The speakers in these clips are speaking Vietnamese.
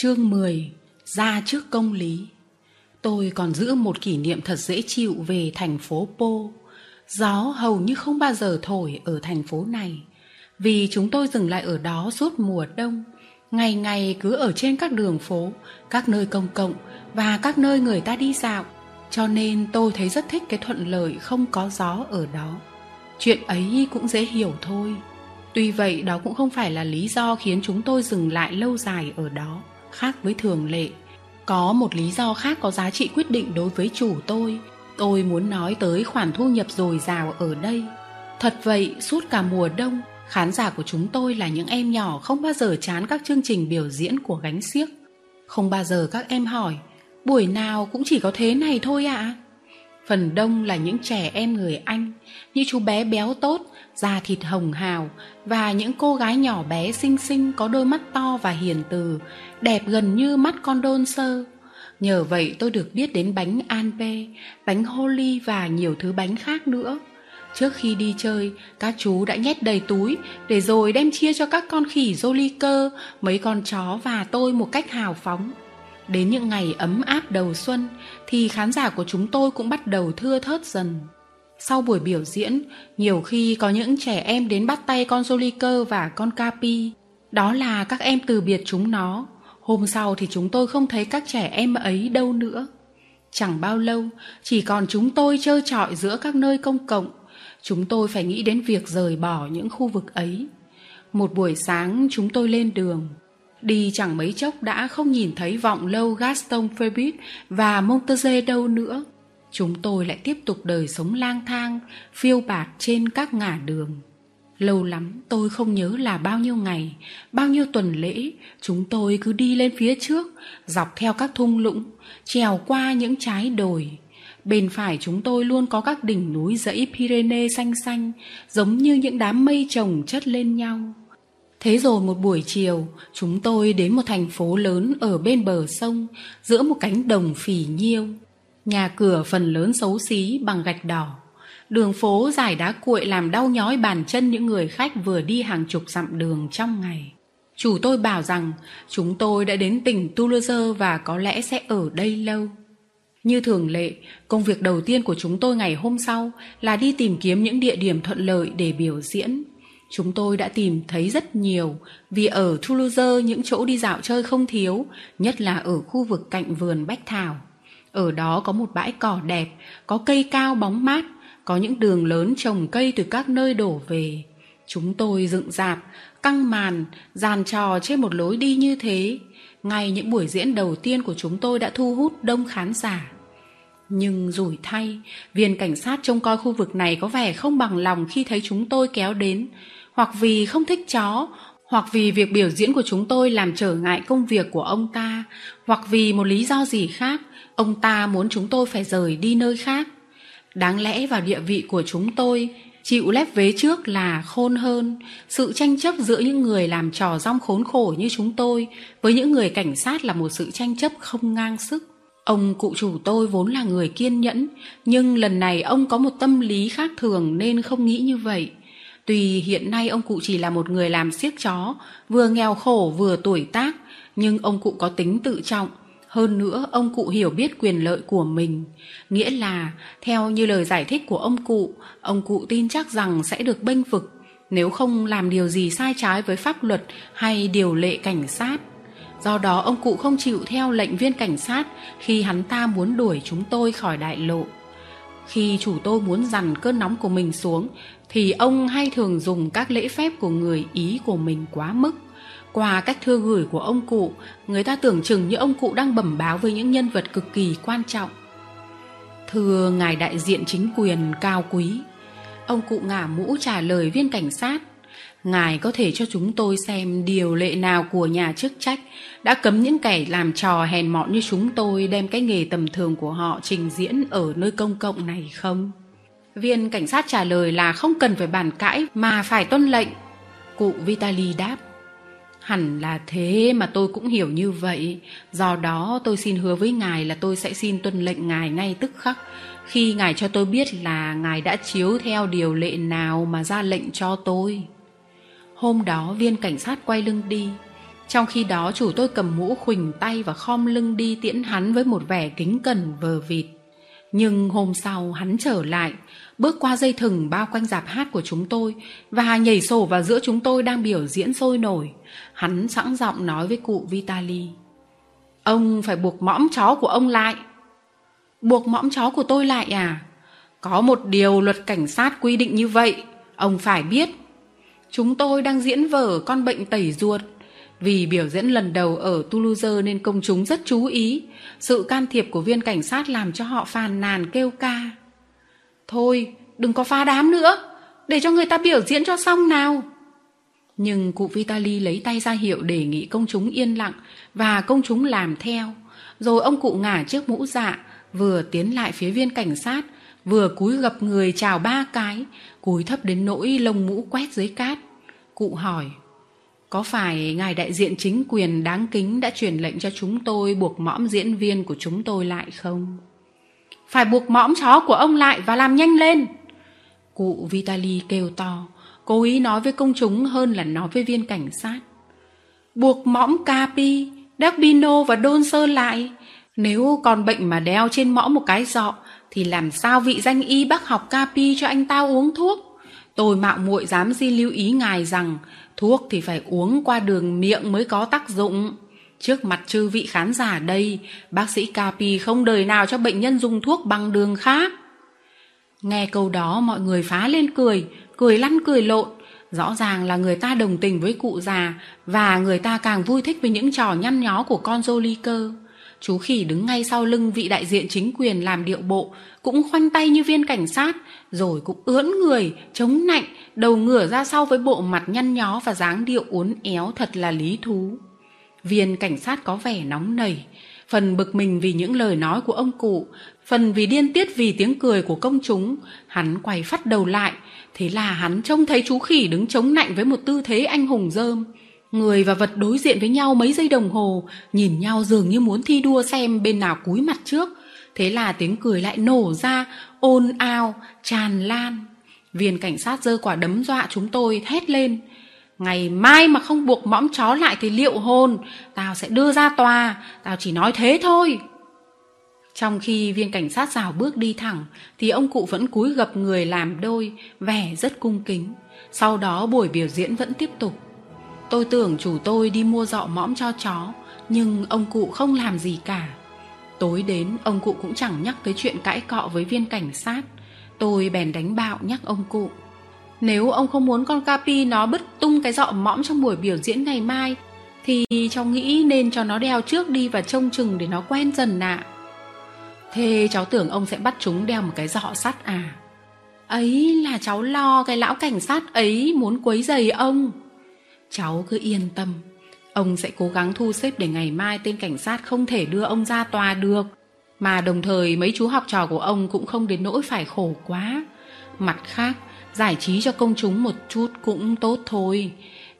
Chương 10 Ra trước công lý Tôi còn giữ một kỷ niệm thật dễ chịu về thành phố Po. Gió hầu như không bao giờ thổi ở thành phố này. Vì chúng tôi dừng lại ở đó suốt mùa đông. Ngày ngày cứ ở trên các đường phố, các nơi công cộng và các nơi người ta đi dạo. Cho nên tôi thấy rất thích cái thuận lợi không có gió ở đó. Chuyện ấy cũng dễ hiểu thôi. Tuy vậy đó cũng không phải là lý do khiến chúng tôi dừng lại lâu dài ở đó khác với thường lệ. Có một lý do khác có giá trị quyết định đối với chủ tôi. Tôi muốn nói tới khoản thu nhập dồi dào ở đây. Thật vậy, suốt cả mùa đông, khán giả của chúng tôi là những em nhỏ không bao giờ chán các chương trình biểu diễn của gánh xiếc. Không bao giờ các em hỏi, buổi nào cũng chỉ có thế này thôi ạ? à? Phần đông là những trẻ em người anh, như chú bé béo tốt, da thịt hồng hào và những cô gái nhỏ bé xinh xinh có đôi mắt to và hiền từ, đẹp gần như mắt con đôn sơ. Nhờ vậy tôi được biết đến bánh an bê bánh holy và nhiều thứ bánh khác nữa. Trước khi đi chơi, các chú đã nhét đầy túi để rồi đem chia cho các con khỉ jolly cơ mấy con chó và tôi một cách hào phóng đến những ngày ấm áp đầu xuân, thì khán giả của chúng tôi cũng bắt đầu thưa thớt dần. Sau buổi biểu diễn, nhiều khi có những trẻ em đến bắt tay con joliker và con capi đó là các em từ biệt chúng nó. Hôm sau thì chúng tôi không thấy các trẻ em ấy đâu nữa. Chẳng bao lâu, chỉ còn chúng tôi trơ trọi giữa các nơi công cộng. Chúng tôi phải nghĩ đến việc rời bỏ những khu vực ấy. Một buổi sáng, chúng tôi lên đường đi chẳng mấy chốc đã không nhìn thấy vọng lâu gaston Febit và monteze đâu nữa. Chúng tôi lại tiếp tục đời sống lang thang, phiêu bạt trên các ngả đường. Lâu lắm, tôi không nhớ là bao nhiêu ngày, bao nhiêu tuần lễ, chúng tôi cứ đi lên phía trước, dọc theo các thung lũng, trèo qua những trái đồi. Bên phải chúng tôi luôn có các đỉnh núi dãy pyrenees xanh xanh, giống như những đám mây chồng chất lên nhau thế rồi một buổi chiều, chúng tôi đến một thành phố lớn ở bên bờ sông, giữa một cánh đồng phì nhiêu. Nhà cửa phần lớn xấu xí bằng gạch đỏ. Đường phố dài đá cuội làm đau nhói bàn chân những người khách vừa đi hàng chục dặm đường trong ngày. Chủ tôi bảo rằng, chúng tôi đã đến tỉnh toulouse và có lẽ sẽ ở đây lâu. Như thường lệ, công việc đầu tiên của chúng tôi ngày hôm sau là đi tìm kiếm những địa điểm thuận lợi để biểu diễn chúng tôi đã tìm thấy rất nhiều, vì ở toulouse những chỗ đi dạo chơi không thiếu, nhất là ở khu vực cạnh vườn bách thảo. Ở đó có một bãi cỏ đẹp, có cây cao bóng mát, có những đường lớn trồng cây từ các nơi đổ về. Chúng tôi dựng dạp, căng màn, dàn trò trên một lối đi như thế. Ngay những buổi diễn đầu tiên của chúng tôi đã thu hút đông khán giả nhưng rủi thay, viên cảnh sát trông coi khu vực này có vẻ không bằng lòng khi thấy chúng tôi kéo đến. Hoặc vì không thích chó, hoặc vì việc biểu diễn của chúng tôi làm trở ngại công việc của ông ta, hoặc vì một lý do gì khác, ông ta muốn chúng tôi phải rời đi nơi khác. Đáng lẽ vào địa vị của chúng tôi, chịu lép vế trước là khôn hơn. Sự tranh chấp giữa những người làm trò rong khốn khổ như chúng tôi với những người cảnh sát là một sự tranh chấp không ngang sức ông cụ chủ tôi vốn là người kiên nhẫn, nhưng lần này ông có một tâm lý khác thường nên không nghĩ như vậy. Tuy hiện nay ông cụ chỉ là một người làm siếc chó, vừa nghèo khổ vừa tuổi tác, nhưng ông cụ có tính tự trọng. Hơn nữa, ông cụ hiểu biết quyền lợi của mình. Nghĩa là, theo như lời giải thích của ông cụ ông cụ tin chắc rằng sẽ được bênh vực. Nếu không làm điều gì sai trái với pháp luật hay điều lệ cảnh sát do đó, ông cụ không chịu theo lệnh viên cảnh sát khi hắn ta muốn đuổi chúng tôi khỏi đại lộ. Khi chủ tôi muốn dằn cơn nóng của mình xuống, thì ông hay thường dùng các lễ phép của người ý của mình quá mức. Qua cách thư gửi của ông cụ, người ta tưởng chừng như ông cụ đang bẩm báo với những nhân vật cực kỳ quan trọng. Thưa ngài đại diện chính quyền cao quý, ông cụ ngả mũ trả lời viên cảnh sát ngài có thể cho chúng tôi xem điều lệ nào của nhà chức trách đã cấm những kẻ làm trò hèn mọn như chúng tôi đem cái nghề tầm thường của họ trình diễn ở nơi công cộng này không? Viên cảnh sát trả lời là không cần phải bàn cãi mà phải tuân lệnh. Cụ vitali đáp, hẳn là thế mà tôi cũng hiểu như vậy. Do đó tôi xin hứa với ngài là tôi sẽ xin tuân lệnh ngài ngay tức khắc. Khi ngài cho tôi biết là ngài đã chiếu theo điều lệ nào mà ra lệnh cho tôi hôm đó viên cảnh sát quay lưng đi Trong khi đó chủ tôi cầm mũ khuỳnh tay và khom lưng đi tiễn hắn với một vẻ kính cẩn vờ vịt. Nhưng hôm sau hắn trở lại, bước qua dây thừng bao quanh dạp hát của chúng tôi và nhảy sổ vào giữa chúng tôi đang biểu diễn sôi nổi. Hắn sẵn giọng nói với cụ Vitali. Ông phải buộc mõm chó của ông lại. Buộc mõm chó của tôi lại à? Có một điều luật cảnh sát quy định như vậy, ông phải biết. Chúng tôi đang diễn vở con bệnh tẩy ruột. Vì biểu diễn lần đầu ở Toulouse nên công chúng rất chú ý. Sự can thiệp của viên cảnh sát làm cho họ phàn nàn kêu ca. Thôi, đừng có phá đám nữa, để cho người ta biểu diễn cho xong nào. Nhưng cụ Vitali lấy tay ra hiệu đề nghị công chúng yên lặng và công chúng làm theo. Rồi ông cụ ngả chiếc mũ dạ, vừa tiến lại phía viên cảnh sát, vừa cúi gập người chào ba cái, cúi thấp đến nỗi lông mũ quét dưới cát. Cụ hỏi, có phải ngài đại diện chính quyền đáng kính đã truyền lệnh cho chúng tôi buộc mõm diễn viên của chúng tôi lại không? Phải buộc mõm chó của ông lại và làm nhanh lên. Cụ Vitali kêu to, cố ý nói với công chúng hơn là nói với viên cảnh sát. Buộc mõm Capi, Dagbino và Đôn sơ lại. Nếu còn bệnh mà đeo trên mõm một cái dọ, thì làm sao vị danh y bác học Capi cho anh ta uống thuốc? Tôi mạo muội dám xin lưu ý ngài rằng thuốc thì phải uống qua đường miệng mới có tác dụng. Trước mặt chư vị khán giả đây, bác sĩ Capi không đời nào cho bệnh nhân dùng thuốc bằng đường khác. Nghe câu đó mọi người phá lên cười, cười lăn cười lộn. Rõ ràng là người ta đồng tình với cụ già và người ta càng vui thích với những trò nhăn nhó của con dô ly cơ. Chú khỉ đứng ngay sau lưng vị đại diện chính quyền làm điệu bộ, cũng khoanh tay như viên cảnh sát, rồi cũng ưỡn người, chống nạnh, đầu ngửa ra sau với bộ mặt nhăn nhó và dáng điệu uốn éo thật là lý thú. Viên cảnh sát có vẻ nóng nảy, phần bực mình vì những lời nói của ông cụ, phần vì điên tiết vì tiếng cười của công chúng. Hắn quay phát đầu lại, thế là hắn trông thấy chú khỉ đứng chống nạnh với một tư thế anh hùng dơm. Người và vật đối diện với nhau mấy giây đồng hồ, nhìn nhau dường như muốn thi đua xem bên nào cúi mặt trước. Thế là tiếng cười lại nổ ra, ồn ào, tràn lan. Viên cảnh sát giơ quả đấm dọa chúng tôi thét lên. Ngày mai mà không buộc mõm chó lại thì liệu hồn, tao sẽ đưa ra tòa, tao chỉ nói thế thôi. Trong khi viên cảnh sát rào bước đi thẳng, thì ông cụ vẫn cúi gập người làm đôi, vẻ rất cung kính. Sau đó buổi biểu diễn vẫn tiếp tục. Tôi tưởng chủ tôi đi mua dọ mõm cho chó, nhưng ông cụ không làm gì cả. Tối đến, ông cụ cũng chẳng nhắc tới chuyện cãi cọ với viên cảnh sát. Tôi bèn đánh bạo nhắc ông cụ. Nếu ông không muốn con Capi nó bứt tung cái dọ mõm trong buổi biểu diễn ngày mai, thì cháu nghĩ nên cho nó đeo trước đi và trông chừng để nó quen dần nạ. Thế cháu tưởng ông sẽ bắt chúng đeo một cái dọ sắt à? Ấy là cháu lo cái lão cảnh sát ấy muốn quấy giày ông. Cháu cứ yên tâm, ông sẽ cố gắng thu xếp để ngày mai tên cảnh sát không thể đưa ông ra tòa được. Mà đồng thời mấy chú học trò của ông cũng không đến nỗi phải khổ quá. Mặt khác, giải trí cho công chúng một chút cũng tốt thôi.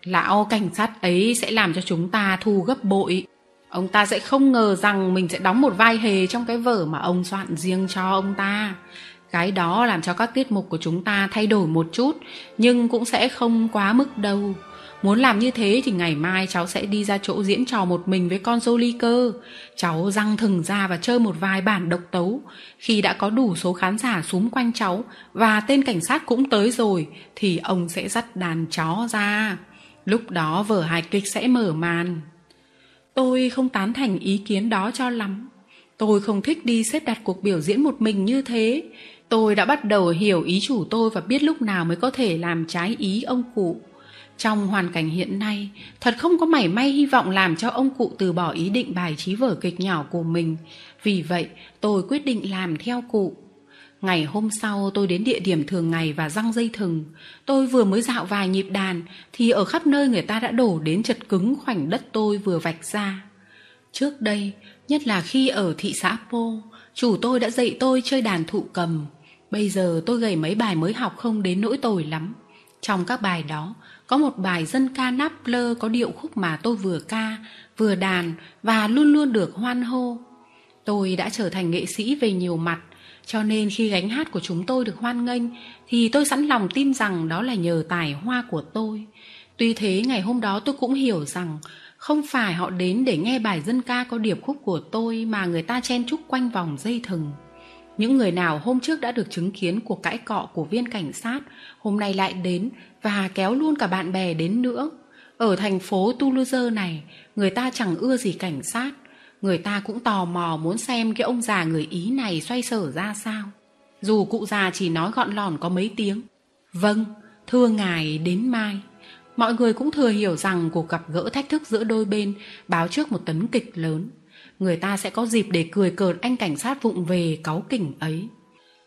Lão cảnh sát ấy sẽ làm cho chúng ta thu gấp bội. Ông ta sẽ không ngờ rằng mình sẽ đóng một vai hề trong cái vở mà ông soạn riêng cho ông ta. Cái đó làm cho các tiết mục của chúng ta thay đổi một chút, nhưng cũng sẽ không quá mức đâu. Muốn làm như thế thì ngày mai cháu sẽ đi ra chỗ diễn trò một mình với con Jolie cơ. Cháu răng thừng ra và chơi một vài bản độc tấu. Khi đã có đủ số khán giả xúm quanh cháu và tên cảnh sát cũng tới rồi, thì ông sẽ dắt đàn chó ra. Lúc đó vở hài kịch sẽ mở màn. Tôi không tán thành ý kiến đó cho lắm. Tôi không thích đi xếp đặt cuộc biểu diễn một mình như thế. Tôi đã bắt đầu hiểu ý chủ tôi và biết lúc nào mới có thể làm trái ý ông cụ. Trong hoàn cảnh hiện nay, thật không có mảy may hy vọng làm cho ông cụ từ bỏ ý định bài trí vở kịch nhỏ của mình. Vì vậy, tôi quyết định làm theo cụ. Ngày hôm sau tôi đến địa điểm thường ngày và răng dây thừng. Tôi vừa mới dạo vài nhịp đàn thì ở khắp nơi người ta đã đổ đến chật cứng khoảnh đất tôi vừa vạch ra. Trước đây, nhất là khi ở thị xã Po, chủ tôi đã dạy tôi chơi đàn thụ cầm. Bây giờ tôi gầy mấy bài mới học không đến nỗi tồi lắm. Trong các bài đó, có một bài dân ca náp lơ có điệu khúc mà tôi vừa ca, vừa đàn và luôn luôn được hoan hô. Tôi đã trở thành nghệ sĩ về nhiều mặt, cho nên khi gánh hát của chúng tôi được hoan nghênh thì tôi sẵn lòng tin rằng đó là nhờ tài hoa của tôi. Tuy thế ngày hôm đó tôi cũng hiểu rằng không phải họ đến để nghe bài dân ca có điệp khúc của tôi mà người ta chen chúc quanh vòng dây thừng những người nào hôm trước đã được chứng kiến cuộc cãi cọ của viên cảnh sát hôm nay lại đến và kéo luôn cả bạn bè đến nữa. Ở thành phố toulouse này, người ta chẳng ưa gì cảnh sát. Người ta cũng tò mò muốn xem cái ông già người ý này xoay sở ra sao. Dù cụ già chỉ nói gọn lòn có mấy tiếng. Vâng thưa ngài, đến mai. Mọi người cũng thừa hiểu rằng cuộc gặp gỡ thách thức giữa đôi bên báo trước một tấn kịch lớn. Người ta sẽ có dịp để cười cợt anh cảnh sát vụng về cáu kỉnh ấy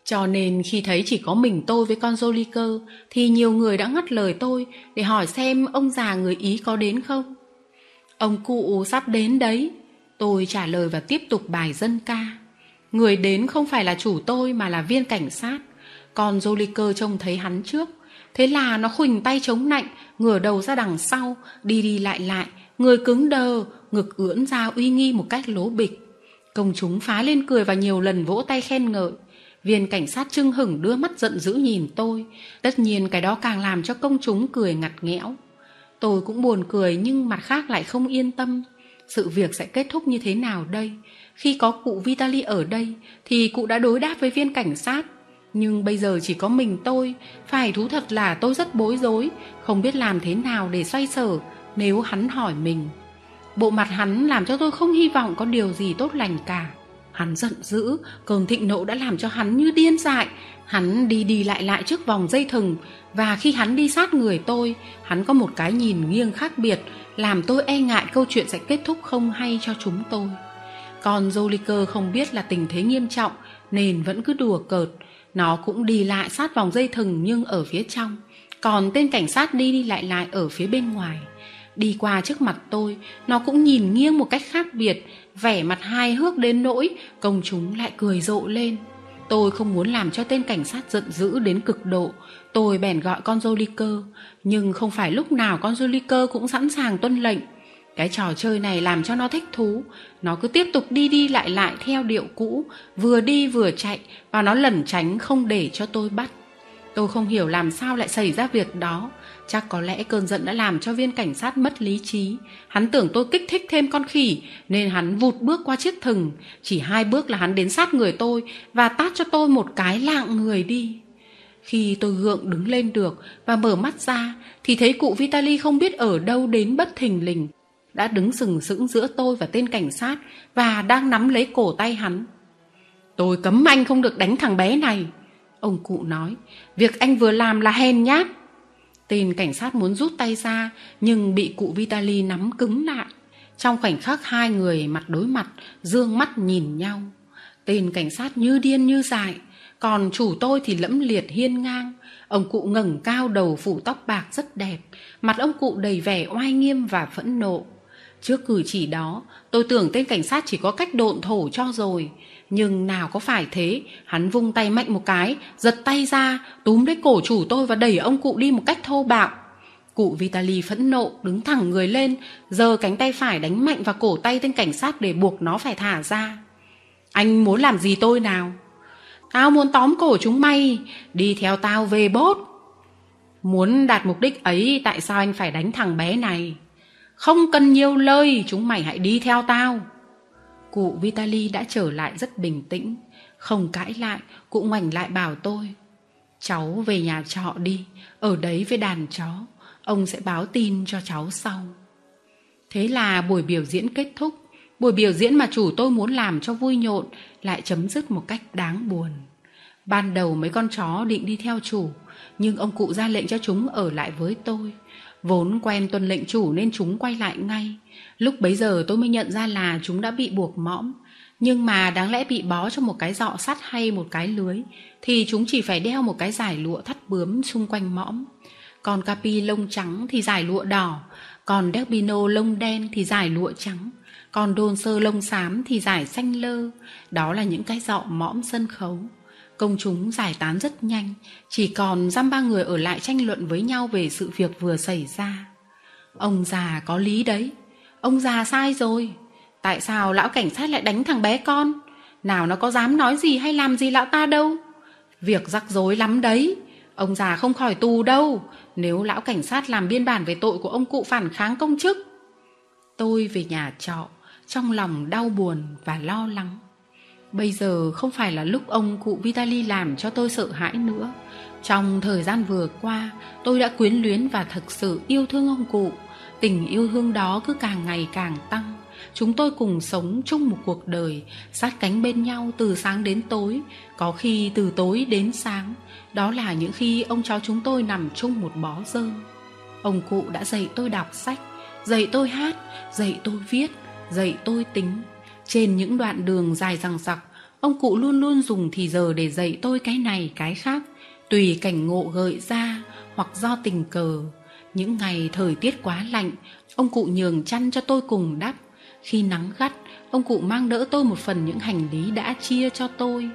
cho nên khi thấy chỉ có mình tôi với con Joliker thì nhiều người đã ngắt lời tôi để hỏi xem ông già người Ý có đến không. Ông cụ sắp đến đấy. Tôi trả lời và tiếp tục bài dân ca. Người đến không phải là chủ tôi mà là viên cảnh sát. Con Joliker trông thấy hắn trước. Thế là nó khuỳnh tay chống nạnh, ngửa đầu ra đằng sau, đi đi lại lại, người cứng đờ, ngực ưỡn ra uy nghi một cách lố bịch. Công chúng phá lên cười và nhiều lần vỗ tay khen ngợi. Viên cảnh sát trưng hửng đưa mắt giận dữ nhìn tôi. Tất nhiên cái đó càng làm cho công chúng cười ngặt nghẽo. Tôi cũng buồn cười nhưng mặt khác lại không yên tâm. Sự việc sẽ kết thúc như thế nào đây? Khi có cụ Vitali ở đây thì cụ đã đối đáp với viên cảnh sát. Nhưng bây giờ chỉ có mình tôi, phải thú thật là tôi rất bối rối, không biết làm thế nào để xoay sở nếu hắn hỏi mình. Bộ mặt hắn làm cho tôi không hy vọng có điều gì tốt lành cả. Hắn giận dữ, cơn thịnh nộ đã làm cho hắn như điên dại. Hắn đi đi lại lại trước vòng dây thừng và khi hắn đi sát người tôi, hắn có một cái nhìn nghiêng khác biệt, làm tôi e ngại câu chuyện sẽ kết thúc không hay cho chúng tôi. Còn Joliker không biết là tình thế nghiêm trọng nên vẫn cứ đùa cợt. Nó cũng đi lại sát vòng dây thừng nhưng ở phía trong. Còn tên cảnh sát đi đi lại lại ở phía bên ngoài. Đi qua trước mặt tôi, nó cũng nhìn nghiêng một cách khác biệt, vẻ mặt hài hước đến nỗi công chúng lại cười rộ lên. Tôi không muốn làm cho tên cảnh sát giận dữ đến cực độ, tôi bèn gọi con Joliker, nhưng không phải lúc nào con Joliker cũng sẵn sàng tuân lệnh. Cái trò chơi này làm cho nó thích thú, nó cứ tiếp tục đi đi lại lại theo điệu cũ, vừa đi vừa chạy và nó lẩn tránh không để cho tôi bắt. Tôi không hiểu làm sao lại xảy ra việc đó, Chắc có lẽ cơn giận đã làm cho viên cảnh sát mất lý trí. Hắn tưởng tôi kích thích thêm con khỉ, nên hắn vụt bước qua chiếc thừng. Chỉ hai bước là hắn đến sát người tôi và tát cho tôi một cái lạng người đi. Khi tôi gượng đứng lên được và mở mắt ra, thì thấy cụ Vitali không biết ở đâu đến bất thình lình. Đã đứng sừng sững giữa tôi và tên cảnh sát và đang nắm lấy cổ tay hắn. Tôi cấm anh không được đánh thằng bé này. Ông cụ nói, việc anh vừa làm là hèn nhát. Tên cảnh sát muốn rút tay ra nhưng bị cụ Vitali nắm cứng lại. Trong khoảnh khắc hai người mặt đối mặt, dương mắt nhìn nhau. Tên cảnh sát như điên như dại, còn chủ tôi thì lẫm liệt hiên ngang. Ông cụ ngẩng cao đầu phủ tóc bạc rất đẹp, mặt ông cụ đầy vẻ oai nghiêm và phẫn nộ. Trước cử chỉ đó, tôi tưởng tên cảnh sát chỉ có cách độn thổ cho rồi, nhưng nào có phải thế, hắn vung tay mạnh một cái, giật tay ra, túm lấy cổ chủ tôi và đẩy ông cụ đi một cách thô bạo. Cụ Vitali phẫn nộ, đứng thẳng người lên, giơ cánh tay phải đánh mạnh vào cổ tay tên cảnh sát để buộc nó phải thả ra. Anh muốn làm gì tôi nào? Tao muốn tóm cổ chúng mày, đi theo tao về bốt. Muốn đạt mục đích ấy, tại sao anh phải đánh thằng bé này? Không cần nhiều lời, chúng mày hãy đi theo tao. Cụ Vitali đã trở lại rất bình tĩnh, không cãi lại, cụ ngoảnh lại bảo tôi. Cháu về nhà trọ đi, ở đấy với đàn chó, ông sẽ báo tin cho cháu sau. Thế là buổi biểu diễn kết thúc, buổi biểu diễn mà chủ tôi muốn làm cho vui nhộn lại chấm dứt một cách đáng buồn. Ban đầu mấy con chó định đi theo chủ, nhưng ông cụ ra lệnh cho chúng ở lại với tôi. Vốn quen tuân lệnh chủ nên chúng quay lại ngay. Lúc bấy giờ tôi mới nhận ra là chúng đã bị buộc mõm. Nhưng mà đáng lẽ bị bó trong một cái dọ sắt hay một cái lưới thì chúng chỉ phải đeo một cái giải lụa thắt bướm xung quanh mõm. Còn capi lông trắng thì giải lụa đỏ, còn derbino lông đen thì giải lụa trắng, còn đôn sơ lông xám thì giải xanh lơ. Đó là những cái dọ mõm sân khấu. Công chúng giải tán rất nhanh, chỉ còn dăm ba người ở lại tranh luận với nhau về sự việc vừa xảy ra. Ông già có lý đấy, ông già sai rồi. Tại sao lão cảnh sát lại đánh thằng bé con? Nào nó có dám nói gì hay làm gì lão ta đâu? Việc rắc rối lắm đấy, ông già không khỏi tù đâu, nếu lão cảnh sát làm biên bản về tội của ông cụ phản kháng công chức. tôi về nhà trọ trong lòng đau buồn và lo lắng bây giờ không phải là lúc ông cụ vitali làm cho tôi sợ hãi nữa trong thời gian vừa qua tôi đã quyến luyến và thực sự yêu thương ông cụ tình yêu thương đó cứ càng ngày càng tăng. Chúng tôi cùng sống chung một cuộc đời, sát cánh bên nhau từ sáng đến tối, có khi từ tối đến sáng. Đó là những khi ông cháu chúng tôi nằm chung một bó rơm ông cụ đã dạy tôi đọc sách, dạy tôi hát, dạy tôi viết, dạy tôi tính. Trên những đoạn đường dài rằng rặc ông cụ luôn luôn dùng thì giờ để dạy tôi cái này, cái khác. Tùy cảnh ngộ gợi ra hoặc do tình cờ những ngày thời tiết quá lạnh, ông cụ nhường chăn cho tôi cùng đắp. Khi nắng gắt, ông cụ mang đỡ tôi một phần những hành lý đã chia cho tôi.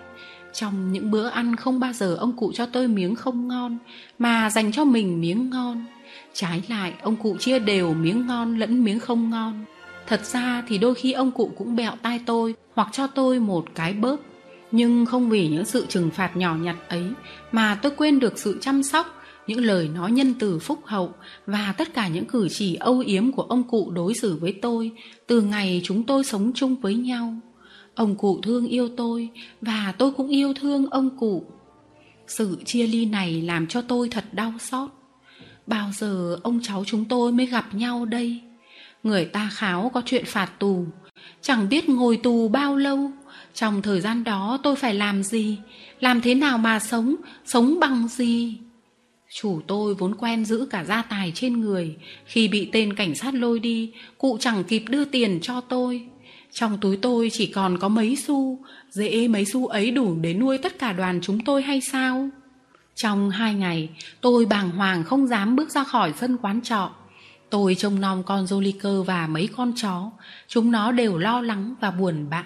Trong những bữa ăn không bao giờ ông cụ cho tôi miếng không ngon, mà dành cho mình miếng ngon. Trái lại, ông cụ chia đều miếng ngon lẫn miếng không ngon. Thật ra thì đôi khi ông cụ cũng bẹo tai tôi hoặc cho tôi một cái bớp. Nhưng không vì những sự trừng phạt nhỏ nhặt ấy mà tôi quên được sự chăm sóc những lời nói nhân từ phúc hậu và tất cả những cử chỉ âu yếm của ông cụ đối xử với tôi từ ngày chúng tôi sống chung với nhau. Ông cụ thương yêu tôi và tôi cũng yêu thương ông cụ. Sự chia ly này làm cho tôi thật đau xót. Bao giờ ông cháu chúng tôi mới gặp nhau đây? Người ta kháo có chuyện phạt tù. Chẳng biết ngồi tù bao lâu. Trong thời gian đó tôi phải làm gì? Làm thế nào mà sống? Sống bằng gì? Chủ tôi vốn quen giữ cả gia tài trên người. Khi bị tên cảnh sát lôi đi, cụ chẳng kịp đưa tiền cho tôi. Trong túi tôi chỉ còn có mấy xu, dễ mấy xu ấy đủ để nuôi tất cả đoàn chúng tôi hay sao? Trong hai ngày, tôi bàng hoàng không dám bước ra khỏi sân quán trọ. Tôi trông nom con Joliker và mấy con chó. Chúng nó đều lo lắng và buồn bã.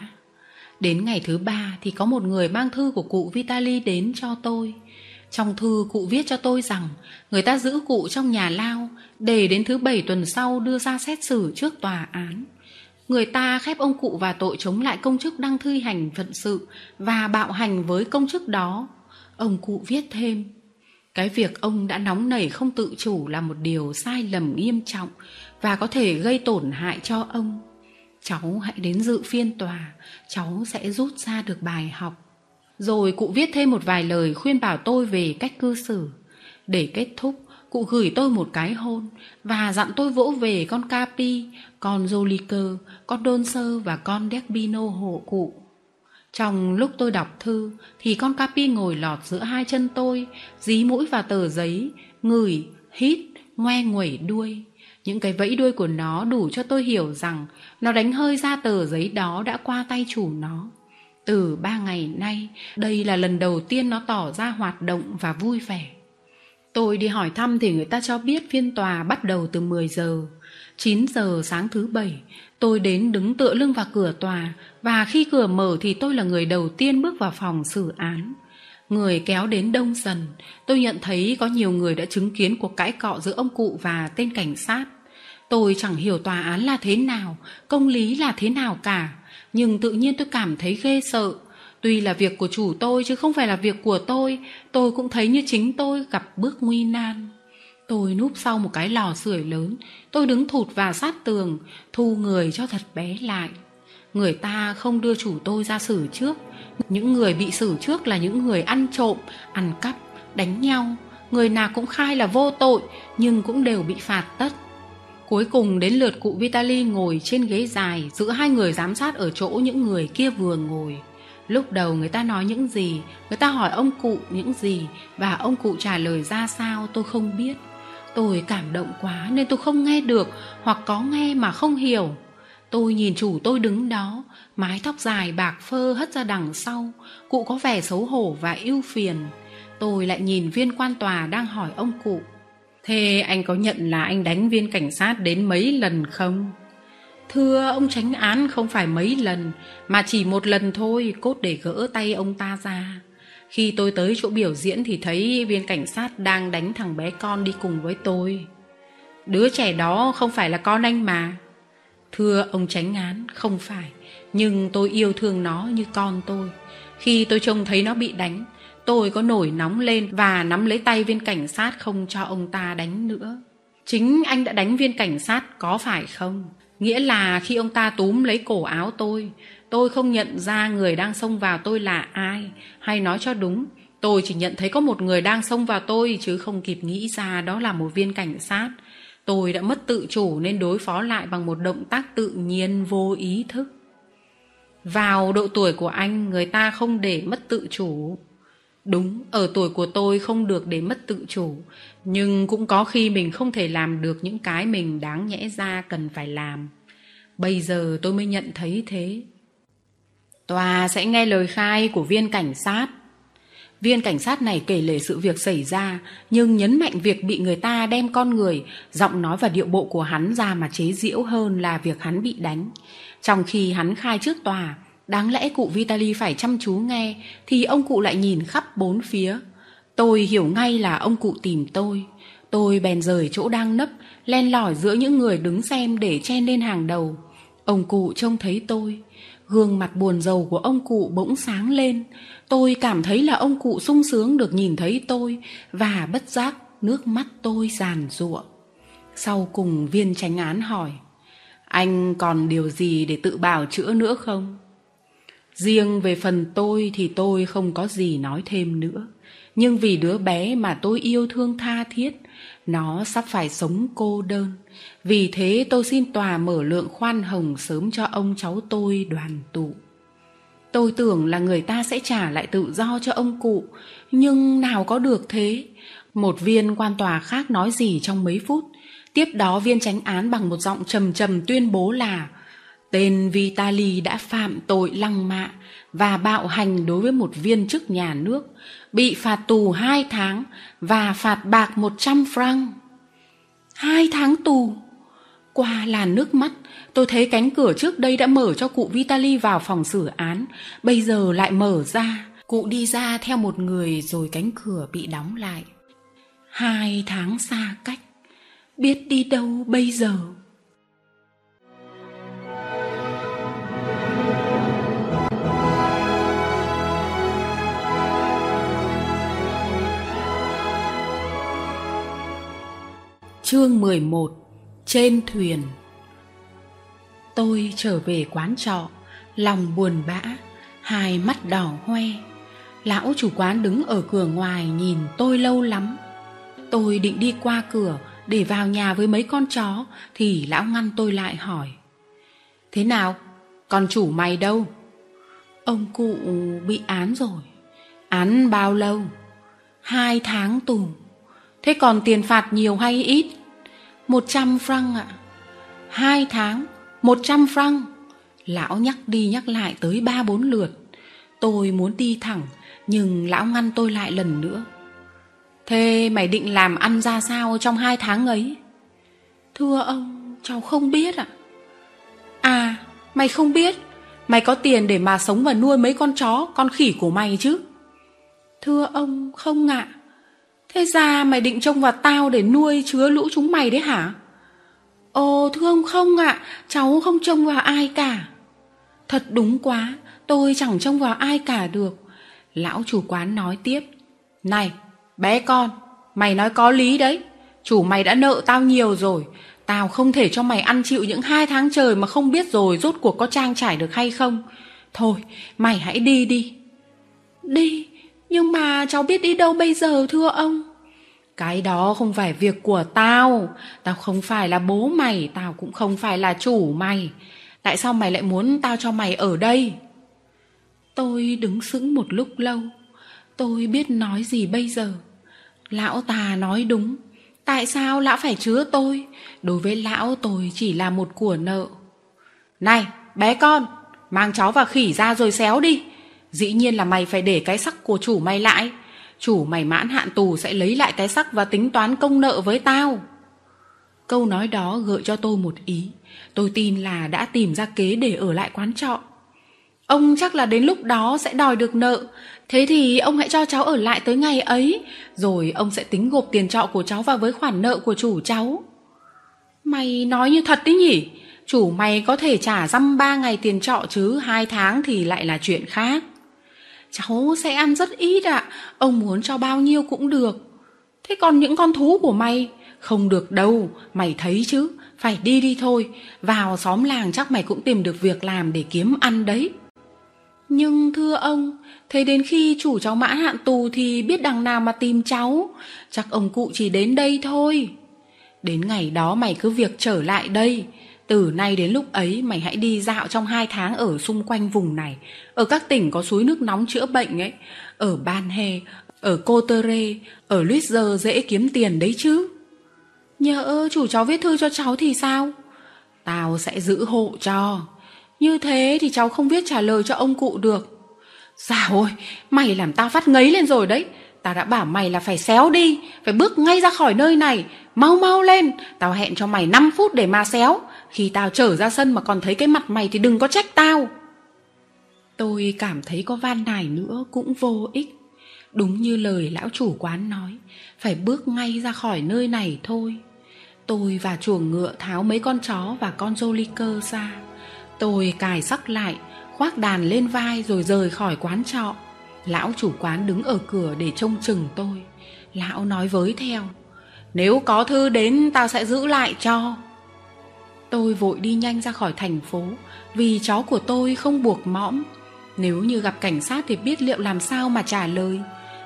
Đến ngày thứ ba thì có một người mang thư của cụ Vitali đến cho tôi trong thư cụ viết cho tôi rằng, người ta giữ cụ trong nhà lao, để đến thứ bảy tuần sau đưa ra xét xử trước tòa án. Người ta khép ông cụ và tội chống lại công chức đang thi hành phận sự và bạo hành với công chức đó. Ông cụ viết thêm, cái việc ông đã nóng nảy không tự chủ là một điều sai lầm nghiêm trọng và có thể gây tổn hại cho ông. Cháu hãy đến dự phiên tòa, cháu sẽ rút ra được bài học rồi cụ viết thêm một vài lời khuyên bảo tôi về cách cư xử. Để kết thúc, cụ gửi tôi một cái hôn và dặn tôi vỗ về con capi, con joliker, con đôn sơ và con derbino hộ cụ. Trong lúc tôi đọc thư thì con capi ngồi lọt giữa hai chân tôi, dí mũi vào tờ giấy, ngửi, hít, ngoe nguẩy đuôi. Những cái vẫy đuôi của nó đủ cho tôi hiểu rằng nó đánh hơi ra tờ giấy đó đã qua tay chủ nó từ ba ngày nay, đây là lần đầu tiên nó tỏ ra hoạt động và vui vẻ. Tôi đi hỏi thăm thì người ta cho biết phiên tòa bắt đầu từ 10 giờ. 9 giờ sáng thứ bảy, tôi đến đứng tựa lưng vào cửa tòa và khi cửa mở thì tôi là người đầu tiên bước vào phòng xử án. Người kéo đến đông dần, tôi nhận thấy có nhiều người đã chứng kiến cuộc cãi cọ giữa ông cụ và tên cảnh sát. Tôi chẳng hiểu tòa án là thế nào, công lý là thế nào cả nhưng tự nhiên tôi cảm thấy ghê sợ. Tuy là việc của chủ tôi chứ không phải là việc của tôi tôi cũng thấy như chính tôi gặp bước nguy nan. Tôi núp sau một cái lò sưởi lớn, tôi đứng thụt vào sát tường, thu người cho thật bé lại. Người ta không đưa chủ tôi ra xử trước. Những người bị xử trước là những người ăn trộm, ăn cắp, đánh nhau. Người nào cũng khai là vô tội, nhưng cũng đều bị phạt tất cuối cùng đến lượt cụ vitali ngồi trên ghế dài giữa hai người giám sát ở chỗ những người kia vừa ngồi. Lúc đầu người ta nói những gì, người ta hỏi ông cụ những gì và ông cụ trả lời ra sao tôi không biết. Tôi cảm động quá nên tôi không nghe được hoặc có nghe mà không hiểu. Tôi nhìn chủ tôi đứng đó, mái tóc dài bạc phơ hất ra đằng sau, cụ có vẻ xấu hổ và ưu phiền. Tôi lại nhìn viên quan tòa đang hỏi ông cụ thế anh có nhận là anh đánh viên cảnh sát đến mấy lần không? Thưa, ông tránh án không phải mấy lần, mà chỉ một lần thôi, cốt để gỡ tay ông ta ra. Khi tôi tới chỗ biểu diễn thì thấy viên cảnh sát đang đánh thằng bé con đi cùng với tôi. Đứa trẻ đó không phải là con anh mà. Thưa, ông tránh án, không phải, nhưng tôi yêu thương nó như con tôi. Khi tôi trông thấy nó bị đánh tôi có nổi nóng lên và nắm lấy tay viên cảnh sát không cho ông ta đánh nữa. Chính anh đã đánh viên cảnh sát có phải không? Nghĩa là khi ông ta túm lấy cổ áo tôi tôi không nhận ra người đang xông vào tôi là ai. Hay nói cho đúng, tôi chỉ nhận thấy có một người đang xông vào tôi chứ không kịp nghĩ ra đó là một viên cảnh sát. Tôi đã mất tự chủ nên đối phó lại bằng một động tác tự nhiên vô ý thức. Vào độ tuổi của anh, người ta không để mất tự chủ đúng, ở tuổi của tôi không được để mất tự chủ, nhưng cũng có khi mình không thể làm được những cái mình đáng nhẽ ra cần phải làm. Bây giờ tôi mới nhận thấy thế. Tòa sẽ nghe lời khai của viên cảnh sát. Viên cảnh sát này kể lể sự việc xảy ra, nhưng nhấn mạnh việc bị người ta đem con người, giọng nói và điệu bộ của hắn ra mà chế giễu hơn là việc hắn bị đánh. Trong khi hắn khai trước tòa đáng lẽ cụ vitali phải chăm chú nghe, thì ông cụ lại nhìn khắp bốn phía. Tôi hiểu ngay là ông cụ tìm tôi. Tôi bèn rời chỗ đang nấp, len lỏi giữa những người đứng xem để chen lên hàng đầu. Ông cụ trông thấy tôi. Gương mặt buồn rầu của ông cụ bỗng sáng lên. Tôi cảm thấy là ông cụ sung sướng được nhìn thấy tôi và bất giác nước mắt tôi giàn giụa. Sau cùng viên tránh án hỏi, anh còn điều gì để tự bào chữa nữa không? Riêng về phần tôi thì tôi không có gì nói thêm nữa. Nhưng vì đứa bé mà tôi yêu thương tha thiết, nó sắp phải sống cô đơn. Vì thế tôi xin tòa mở lượng khoan hồng sớm cho ông cháu tôi đoàn tụ. Tôi tưởng là người ta sẽ trả lại tự do cho ông cụ, nhưng nào có được thế? Một viên quan tòa khác nói gì trong mấy phút? Tiếp đó viên tránh án bằng một giọng trầm trầm tuyên bố là tên vitali đã phạm tội lăng mạ và bạo hành đối với một viên chức nhà nước, bị phạt tù hai tháng và phạt bạc một trăm franc. Hai tháng tù? Qua làn nước mắt, tôi thấy cánh cửa trước đây đã mở cho cụ vitali vào phòng xử án, bây giờ lại mở ra. Cụ đi ra theo một người rồi cánh cửa bị đóng lại. Hai tháng xa cách, biết đi đâu bây giờ? Chương 11 Trên thuyền. Tôi trở về quán trọ, Lòng buồn bã, Hai mắt đỏ hoe. Lão chủ quán đứng ở cửa ngoài Nhìn tôi lâu lắm. Tôi định đi qua cửa Để vào nhà với mấy con chó Thì lão ngăn tôi lại hỏi. Thế nào? Con chủ mày đâu? Ông cụ bị án rồi. Án bao lâu? Hai tháng tù. Thế còn tiền phạt nhiều hay ít? Một trăm franc ạ. Hai tháng, một trăm franc. Lão nhắc đi nhắc lại tới ba bốn lượt. Tôi muốn đi thẳng, nhưng lão ngăn tôi lại lần nữa. Thế mày định làm ăn ra sao trong hai tháng ấy? Thưa ông, cháu không biết ạ. À mày không biết. Mày có tiền để mà sống và nuôi mấy con chó, con khỉ của mày chứ? Thưa ông, không ạ. Thế ra mày định trông vào tao để nuôi chứa lũ chúng mày đấy hả? Ồ thương không ạ, cháu không trông vào ai cả. Thật đúng quá, tôi chẳng trông vào ai cả được. Lão chủ quán nói tiếp. Này, bé con, mày nói có lý đấy. Chủ mày đã nợ tao nhiều rồi. Tao không thể cho mày ăn chịu những hai tháng trời mà không biết rồi rốt cuộc có trang trải được hay không. Thôi, mày hãy đi đi. Đi? Nhưng mà cháu biết đi đâu bây giờ thưa ông? Cái đó không phải việc của tao. Tao không phải là bố mày, tao cũng không phải là chủ mày. Tại sao mày lại muốn tao cho mày ở đây? Tôi đứng sững một lúc lâu. Tôi biết nói gì bây giờ. Lão tà nói đúng. Tại sao lão phải chứa tôi? Đối với lão tôi chỉ là một của nợ. Này, bé con, mang chó và khỉ ra rồi xéo đi. Dĩ nhiên là mày phải để cái sắc của chủ mày lại. Chủ mày mãn hạn tù sẽ lấy lại cái sắc và tính toán công nợ với tao. Câu nói đó gợi cho tôi một ý. Tôi tin là đã tìm ra kế để ở lại quán trọ. Ông chắc là đến lúc đó sẽ đòi được nợ. Thế thì ông hãy cho cháu ở lại tới ngày ấy, Rồi ông sẽ tính gộp tiền trọ của cháu vào với khoản nợ của chủ cháu. Mày nói như thật đấy nhỉ? Chủ mày có thể trả dăm ba ngày tiền trọ chứ, Hai tháng thì lại là chuyện khác. Cháu sẽ ăn rất ít ạ. Ông muốn cho bao nhiêu cũng được. Thế còn những con thú của mày? Không được đâu, Mày thấy chứ. Phải đi đi thôi. Vào xóm làng chắc mày cũng tìm được việc làm để kiếm ăn đấy. Nhưng thưa ông, thế đến khi chủ cháu mãn hạn tù thì biết đằng nào mà tìm cháu? Chắc ông cụ chỉ đến đây thôi. Đến ngày đó mày cứ việc trở lại đây từ nay đến lúc ấy mày hãy đi dạo trong hai tháng ở xung quanh vùng này ở các tỉnh có suối nước nóng chữa bệnh ấy ở ban hê ở cô tơ rê ở luýt giờ dễ kiếm tiền đấy chứ nhỡ chủ cháu viết thư cho cháu thì sao tao sẽ giữ hộ cho như thế thì cháu không viết trả lời cho ông cụ được Dạo ôi, mày làm tao phát ngấy lên rồi đấy. Tao đã bảo mày là phải xéo đi, phải bước ngay ra khỏi nơi này. Mau mau lên, tao hẹn cho mày 5 phút để mà xéo. Khi tao trở ra sân mà còn thấy cái mặt mày thì đừng có trách tao. Tôi cảm thấy có van nài nữa cũng vô ích. Đúng như lời lão chủ quán nói, phải bước ngay ra khỏi nơi này thôi. Tôi và chuồng ngựa tháo mấy con chó và con Joliker ra. Tôi cài sắc lại, khoác đàn lên vai rồi rời khỏi quán trọ lão chủ quán đứng ở cửa để trông chừng tôi lão nói với theo nếu có thư đến tao sẽ giữ lại cho tôi vội đi nhanh ra khỏi thành phố, vì chó của tôi không buộc mõm. Nếu như gặp cảnh sát thì biết liệu làm sao mà trả lời.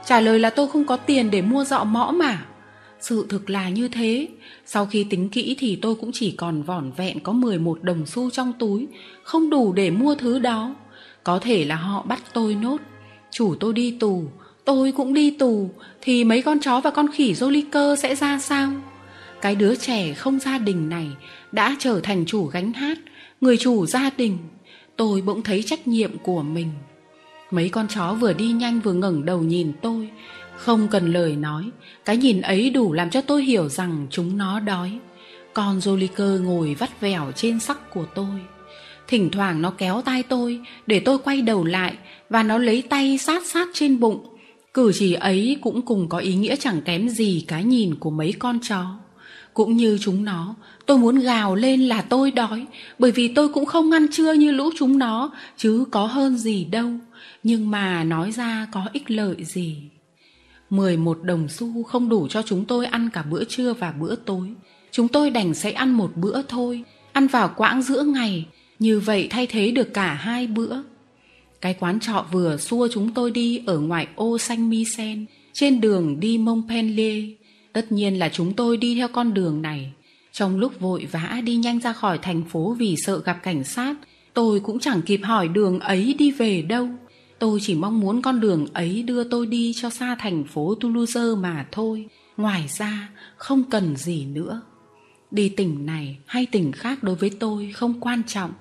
Trả lời là tôi không có tiền để mua dọ mõm mà sự thực là như thế. Sau khi tính kỹ thì tôi cũng chỉ còn vỏn vẹn có 11 đồng xu trong túi, không đủ để mua thứ đó. Có thể là họ bắt tôi nốt. Chủ tôi đi tù, tôi cũng đi tù, thì mấy con chó và con khỉ Joliker sẽ ra sao? Cái đứa trẻ không gia đình này đã trở thành chủ gánh hát, người chủ gia đình. Tôi bỗng thấy trách nhiệm của mình. Mấy con chó vừa đi nhanh vừa ngẩng đầu nhìn tôi, không cần lời nói. Cái nhìn ấy đủ làm cho tôi hiểu rằng chúng nó đói. Con Joliker ngồi vắt vẻo trên sắc của tôi. Thỉnh thoảng nó kéo tay tôi để tôi quay đầu lại và nó lấy tay sát sát trên bụng. Cử chỉ ấy cũng cùng có ý nghĩa chẳng kém gì cái nhìn của mấy con chó cũng như chúng nó, tôi muốn gào lên là tôi đói, bởi vì tôi cũng không ăn trưa như lũ chúng nó, chứ có hơn gì đâu. Nhưng mà nói ra có ích lợi gì? Mười một đồng xu không đủ cho chúng tôi ăn cả bữa trưa và bữa tối. Chúng tôi đành sẽ ăn một bữa thôi, ăn vào quãng giữa ngày. Như vậy thay thế được cả hai bữa. Cái quán trọ vừa xua chúng tôi đi ở ngoài ô xanh mi sen trên đường đi montpellier tất nhiên là chúng tôi đi theo con đường này. Trong lúc vội vã đi nhanh ra khỏi thành phố vì sợ gặp cảnh sát, tôi cũng chẳng kịp hỏi đường ấy đi về đâu. Tôi chỉ mong muốn con đường ấy đưa tôi đi cho xa thành phố toulouse mà thôi. Ngoài ra, không cần gì nữa. Đi tỉnh này hay tỉnh khác đối với tôi không quan trọng.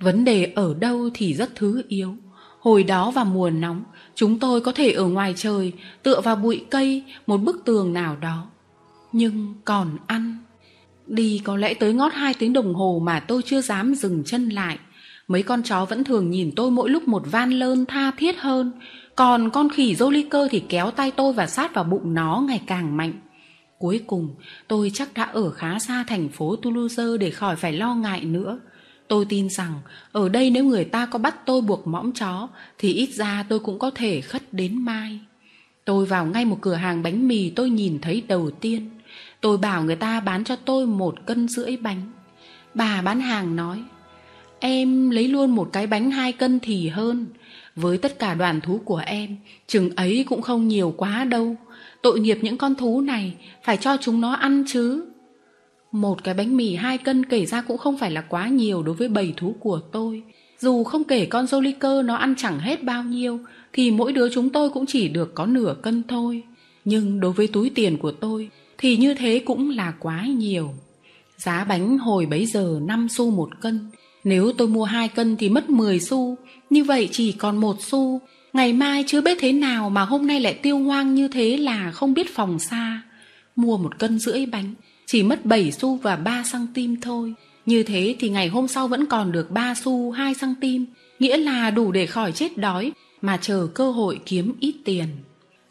Vấn đề ở đâu thì rất thứ yếu. Hồi đó vào mùa nóng, chúng tôi có thể ở ngoài trời, tựa vào bụi cây, một bức tường nào đó nhưng còn ăn. Đi có lẽ tới ngót hai tiếng đồng hồ mà tôi chưa dám dừng chân lại. Mấy con chó vẫn thường nhìn tôi mỗi lúc một van lơn tha thiết hơn. Còn con khỉ cơ thì kéo tay tôi và sát vào bụng nó ngày càng mạnh. Cuối cùng, tôi chắc đã ở khá xa thành phố Toulouse để khỏi phải lo ngại nữa. Tôi tin rằng, ở đây nếu người ta có bắt tôi buộc mõm chó, thì ít ra tôi cũng có thể khất đến mai. Tôi vào ngay một cửa hàng bánh mì tôi nhìn thấy đầu tiên tôi bảo người ta bán cho tôi một cân rưỡi bánh. Bà bán hàng nói, em lấy luôn một cái bánh hai cân thì hơn. Với tất cả đoàn thú của em, chừng ấy cũng không nhiều quá đâu. Tội nghiệp những con thú này, phải cho chúng nó ăn chứ. Một cái bánh mì hai cân kể ra cũng không phải là quá nhiều đối với bầy thú của tôi. Dù không kể con Joliker nó ăn chẳng hết bao nhiêu, thì mỗi đứa chúng tôi cũng chỉ được có nửa cân thôi. Nhưng đối với túi tiền của tôi thì như thế cũng là quá nhiều. Giá bánh hồi bấy giờ năm xu một cân. Nếu tôi mua hai cân thì mất 10 xu. Như vậy chỉ còn một xu. Ngày mai chưa biết thế nào mà hôm nay lại tiêu hoang như thế là không biết phòng xa. Mua một cân rưỡi bánh chỉ mất 7 xu và 3 cm thôi. Như thế thì ngày hôm sau vẫn còn được 3 xu 2 cm, nghĩa là đủ để khỏi chết đói mà chờ cơ hội kiếm ít tiền.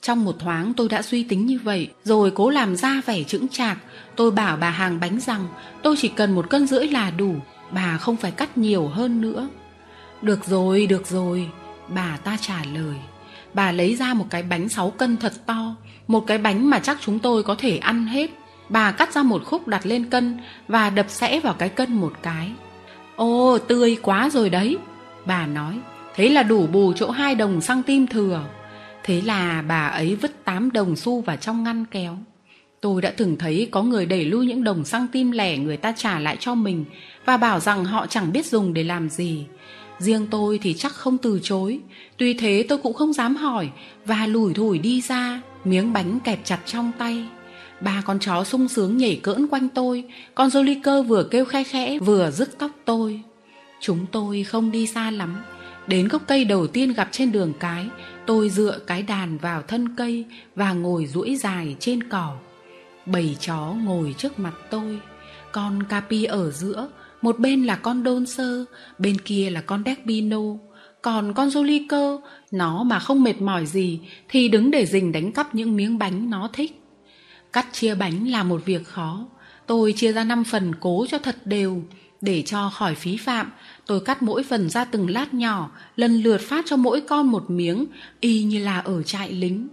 Trong một thoáng tôi đã suy tính như vậy, rồi cố làm ra vẻ chững chạc. Tôi bảo bà hàng bánh rằng tôi chỉ cần một cân rưỡi là đủ, bà không phải cắt nhiều hơn nữa. Được rồi, được rồi, bà ta trả lời. Bà lấy ra một cái bánh 6 cân thật to, một cái bánh mà chắc chúng tôi có thể ăn hết bà cắt ra một khúc đặt lên cân và đập sẽ vào cái cân một cái ô tươi quá rồi đấy bà nói thế là đủ bù chỗ hai đồng xăng tim thừa thế là bà ấy vứt tám đồng xu vào trong ngăn kéo. Tôi đã từng thấy có người đẩy lui những đồng xăng tim lẻ người ta trả lại cho mình và bảo rằng họ chẳng biết dùng để làm gì. Riêng tôi thì chắc không từ chối. Tuy thế tôi cũng không dám hỏi và lủi thủi đi ra, miếng bánh kẹp chặt trong tay. Ba con chó sung sướng nhảy cỡn quanh tôi, con Joliker vừa kêu khe khẽ vừa rứt tóc tôi. Chúng tôi không đi xa lắm đến gốc cây đầu tiên gặp trên đường cái tôi dựa cái đàn vào thân cây và ngồi duỗi dài trên cỏ. Bầy chó ngồi trước mặt tôi con capi ở giữa một bên là con đôn sơ bên kia là con Derbino. Còn con Jolico, nó mà không mệt mỏi gì thì đứng để rình đánh cắp những miếng bánh nó thích. Cắt chia bánh là một việc khó tôi chia ra năm phần cố cho thật đều để cho khỏi phí phạm tôi cắt mỗi phần ra từng lát nhỏ, lần lượt phát cho mỗi con một miếng, y như là ở trại lính.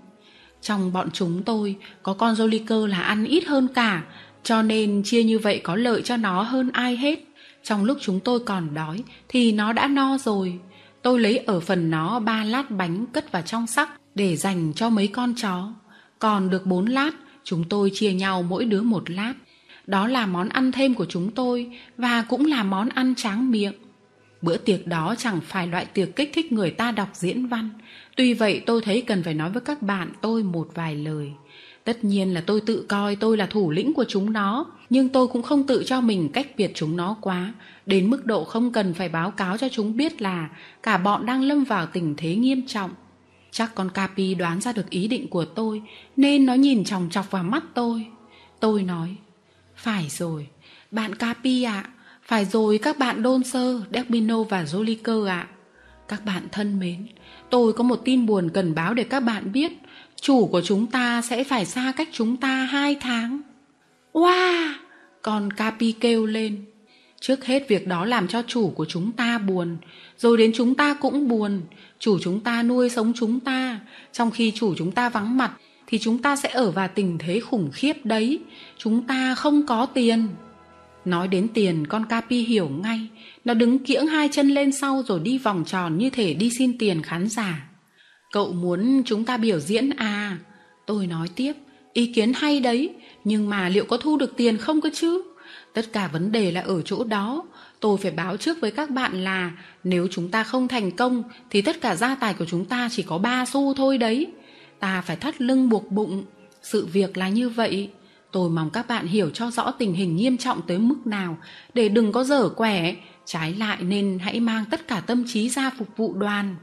Trong bọn chúng tôi, có con Joliker là ăn ít hơn cả, cho nên chia như vậy có lợi cho nó hơn ai hết. Trong lúc chúng tôi còn đói, thì nó đã no rồi. Tôi lấy ở phần nó ba lát bánh cất vào trong sắc để dành cho mấy con chó. Còn được bốn lát, chúng tôi chia nhau mỗi đứa một lát. Đó là món ăn thêm của chúng tôi và cũng là món ăn tráng miệng bữa tiệc đó chẳng phải loại tiệc kích thích người ta đọc diễn văn. Tuy vậy tôi thấy cần phải nói với các bạn tôi một vài lời. Tất nhiên là tôi tự coi tôi là thủ lĩnh của chúng nó nhưng tôi cũng không tự cho mình cách biệt chúng nó quá. Đến mức độ không cần phải báo cáo cho chúng biết là cả bọn đang lâm vào tình thế nghiêm trọng. Chắc con capi đoán ra được ý định của tôi nên nó nhìn chòng chọc vào mắt tôi. Tôi nói phải rồi bạn capi ạ. à, phải rồi các bạn đôn sơ derbino và joliker ạ. À. các bạn thân mến, tôi có một tin buồn cần báo để các bạn biết. Chủ của chúng ta sẽ phải xa cách chúng ta hai tháng. Wow! Con capi kêu lên. Trước hết việc đó làm cho chủ của chúng ta buồn, rồi đến chúng ta cũng buồn. Chủ chúng ta nuôi sống chúng ta. Trong khi chủ chúng ta vắng mặt, thì chúng ta sẽ ở vào tình thế khủng khiếp đấy. Chúng ta không có tiền nói đến tiền, con capi hiểu ngay. Nó đứng kiễng hai chân lên sau rồi đi vòng tròn như thể đi xin tiền khán giả. Cậu muốn chúng ta biểu diễn à? Tôi nói tiếp. Ý kiến hay đấy, nhưng mà liệu có thu được tiền không cơ chứ? Tất cả vấn đề là ở chỗ đó. Tôi phải báo trước với các bạn là nếu chúng ta không thành công, thì tất cả gia tài của chúng ta chỉ có ba xu thôi đấy. Ta phải thắt lưng buộc bụng. Sự việc là như vậy tôi mong các bạn hiểu cho rõ tình hình nghiêm trọng tới mức nào. Để đừng có dở quẻ, trái lại nên hãy mang tất cả tâm trí ra phục vụ đoàn.